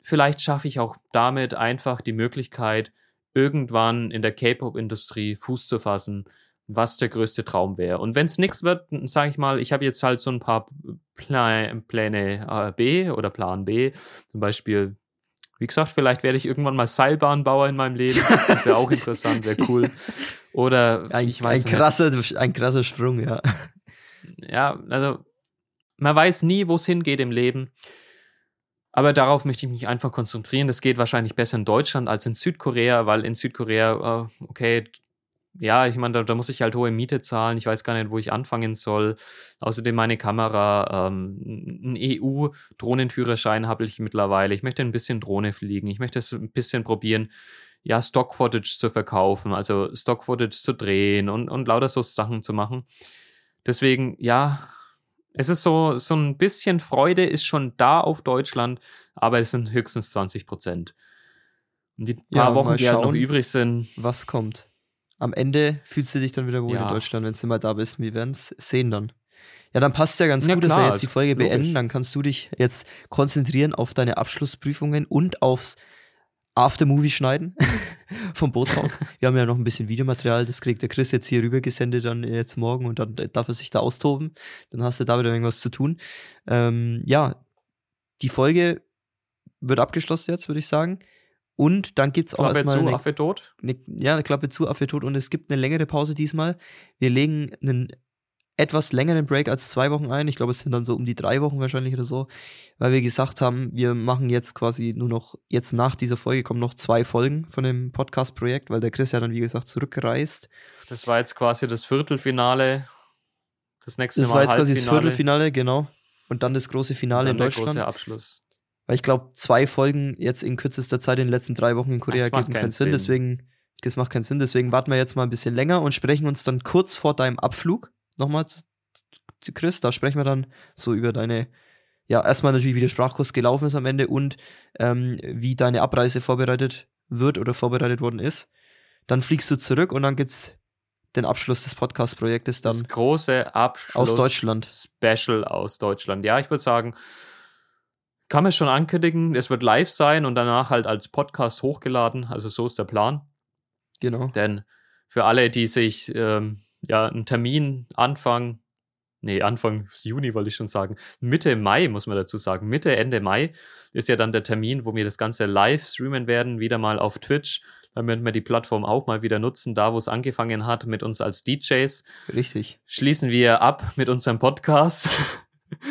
vielleicht schaffe ich auch damit einfach die Möglichkeit, irgendwann in der K-Pop-Industrie Fuß zu fassen, was der größte Traum wäre. Und wenn es nichts wird, sage ich mal, ich habe jetzt halt so ein paar Pla Pläne äh, B oder Plan B. Zum Beispiel, wie gesagt, vielleicht werde ich irgendwann mal Seilbahnbauer in meinem Leben. Das wäre auch (laughs) interessant, wäre cool. Oder ein, ich weiß ein krasser, ein krasser Sprung, ja. Ja, also man weiß nie, wo es hingeht im Leben. Aber darauf möchte ich mich einfach konzentrieren. Das geht wahrscheinlich besser in Deutschland als in Südkorea, weil in Südkorea, äh, okay, ja, ich meine, da, da, muss ich halt hohe Miete zahlen. Ich weiß gar nicht, wo ich anfangen soll. Außerdem meine Kamera, ähm, ein EU-Drohnenführerschein habe ich mittlerweile. Ich möchte ein bisschen Drohne fliegen. Ich möchte es ein bisschen probieren, ja, Stock-Footage zu verkaufen, also Stock-Footage zu drehen und, und lauter so Sachen zu machen. Deswegen, ja, es ist so, so ein bisschen Freude ist schon da auf Deutschland, aber es sind höchstens 20 Prozent. Die paar ja, Wochen, die halt noch übrig sind. Was kommt? Am Ende fühlst du dich dann wieder wohl ja. in Deutschland, wenn du mal da bist. Wir werden es sehen dann. Ja, dann passt ja ganz ja, gut, klar, dass wir jetzt die Folge logisch. beenden. Dann kannst du dich jetzt konzentrieren auf deine Abschlussprüfungen und aufs Aftermovie schneiden (laughs) vom Bootshaus. (laughs) Wir haben ja noch ein bisschen Videomaterial, das kriegt der Chris jetzt hier rüber gesendet dann jetzt morgen und dann darf er sich da austoben. Dann hast du da wieder irgendwas zu tun. Ähm, ja, die Folge wird abgeschlossen jetzt, würde ich sagen. Und dann gibt es auch Klappe erstmal. Zu, eine, Affe tot? Eine, ja, eine Klappe zu, Affe tot. Und es gibt eine längere Pause diesmal. Wir legen einen etwas längeren Break als zwei Wochen ein. Ich glaube, es sind dann so um die drei Wochen wahrscheinlich oder so, weil wir gesagt haben, wir machen jetzt quasi nur noch, jetzt nach dieser Folge kommen noch zwei Folgen von dem Podcast-Projekt, weil der Chris ja dann, wie gesagt, zurückreist. Das war jetzt quasi das Viertelfinale. Das nächste das Mal. Das war jetzt quasi das Viertelfinale, genau. Und dann das große Finale in Deutschland. Der große Abschluss. Weil ich glaube, zwei Folgen jetzt in kürzester Zeit in den letzten drei Wochen in Korea geben keinen Sinn. Sinn. Deswegen Das macht keinen Sinn, deswegen warten wir jetzt mal ein bisschen länger und sprechen uns dann kurz vor deinem Abflug nochmal zu, zu Chris. Da sprechen wir dann so über deine, ja, erstmal natürlich, wie der Sprachkurs gelaufen ist am Ende und ähm, wie deine Abreise vorbereitet wird oder vorbereitet worden ist. Dann fliegst du zurück und dann gibt's den Abschluss des Podcast-Projektes dann das große Abschluss aus Deutschland. Special aus Deutschland. Ja, ich würde sagen, kann man schon ankündigen, es wird live sein und danach halt als Podcast hochgeladen. Also so ist der Plan. Genau. Denn für alle, die sich ähm, ja einen Termin Anfang, nee, Anfang Juni wollte ich schon sagen, Mitte Mai muss man dazu sagen, Mitte, Ende Mai ist ja dann der Termin, wo wir das Ganze live streamen werden, wieder mal auf Twitch. Dann werden wir die Plattform auch mal wieder nutzen, da wo es angefangen hat mit uns als DJs. Richtig. Schließen wir ab mit unserem Podcast.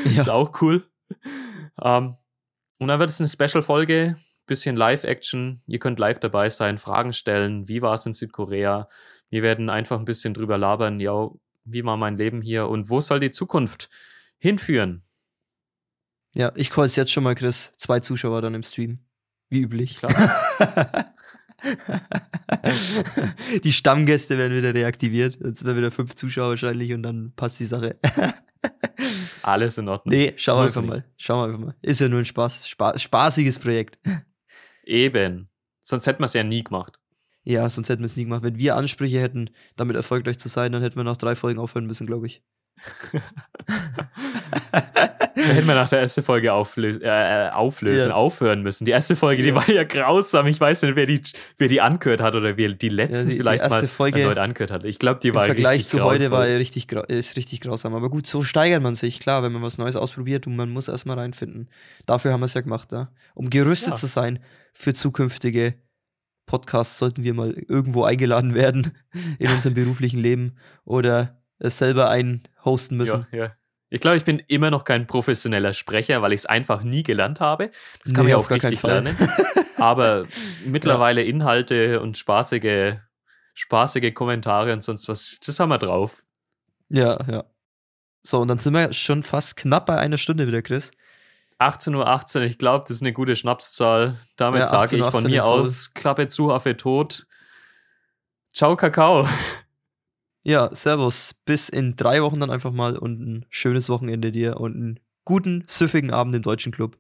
Ja. (laughs) Ist auch cool. Ähm, und dann wird es eine Special-Folge, bisschen Live-Action. Ihr könnt live dabei sein, Fragen stellen. Wie war es in Südkorea? Wir werden einfach ein bisschen drüber labern. Ja, wie war mein Leben hier und wo soll die Zukunft hinführen? Ja, ich call es jetzt schon mal, Chris. Zwei Zuschauer dann im Stream. Wie üblich. Klar. (laughs) die Stammgäste werden wieder reaktiviert. Jetzt werden wieder fünf Zuschauer wahrscheinlich und dann passt die Sache. (laughs) Alles in Ordnung. nee, schauen wir einfach nicht. mal. Schauen wir einfach mal. Ist ja nur ein Spaß, Spa spaßiges Projekt. Eben. Sonst hätten wir es ja nie gemacht. Ja, sonst hätten wir es nie gemacht. Wenn wir Ansprüche hätten, damit erfolgreich zu sein, dann hätten wir nach drei Folgen aufhören müssen, glaube ich. (laughs) Da hätten wir nach der ersten Folge auflösen, äh, auflösen Ja. aufhören müssen. Die erste Folge, die Ja. war ja grausam. Ich weiß nicht, wer die, wer die angehört hat oder wer die letztens die- die vielleicht erste mal Folge erneut angehört hat. Ich glaube, die Im war Vergleich richtig zu heute war richtig, ist richtig grausam. Aber gut, so steigert man sich, klar, wenn man was Neues ausprobiert und man muss erstmal reinfinden. Dafür haben wir es ja gemacht, ja. Um gerüstet Ja. zu sein für zukünftige Podcasts, sollten wir mal irgendwo eingeladen werden (laughs) in unserem beruflichen Leben oder es selber einen hosten müssen. Ja, ja. Ich glaube, ich bin immer noch kein professioneller Sprecher, weil ich es einfach nie gelernt habe. Das kann Nee, man ja auch richtig lernen. Aber (laughs) mittlerweile Inhalte und spaßige, spaßige Kommentare und sonst was, das haben wir drauf. Ja, ja. So, und dann sind wir schon fast knapp bei einer Stunde wieder, Chris. 18.18 Uhr, ich glaube, das ist eine gute Schnapszahl. Damit Ja, sage ich 18:18 von mir aus, Klappe zu, Affe tot. Ciao, Kakao. Ja, servus. Bis in drei Wochen dann einfach mal und ein schönes Wochenende dir und einen guten, süffigen Abend im Deutschen Club.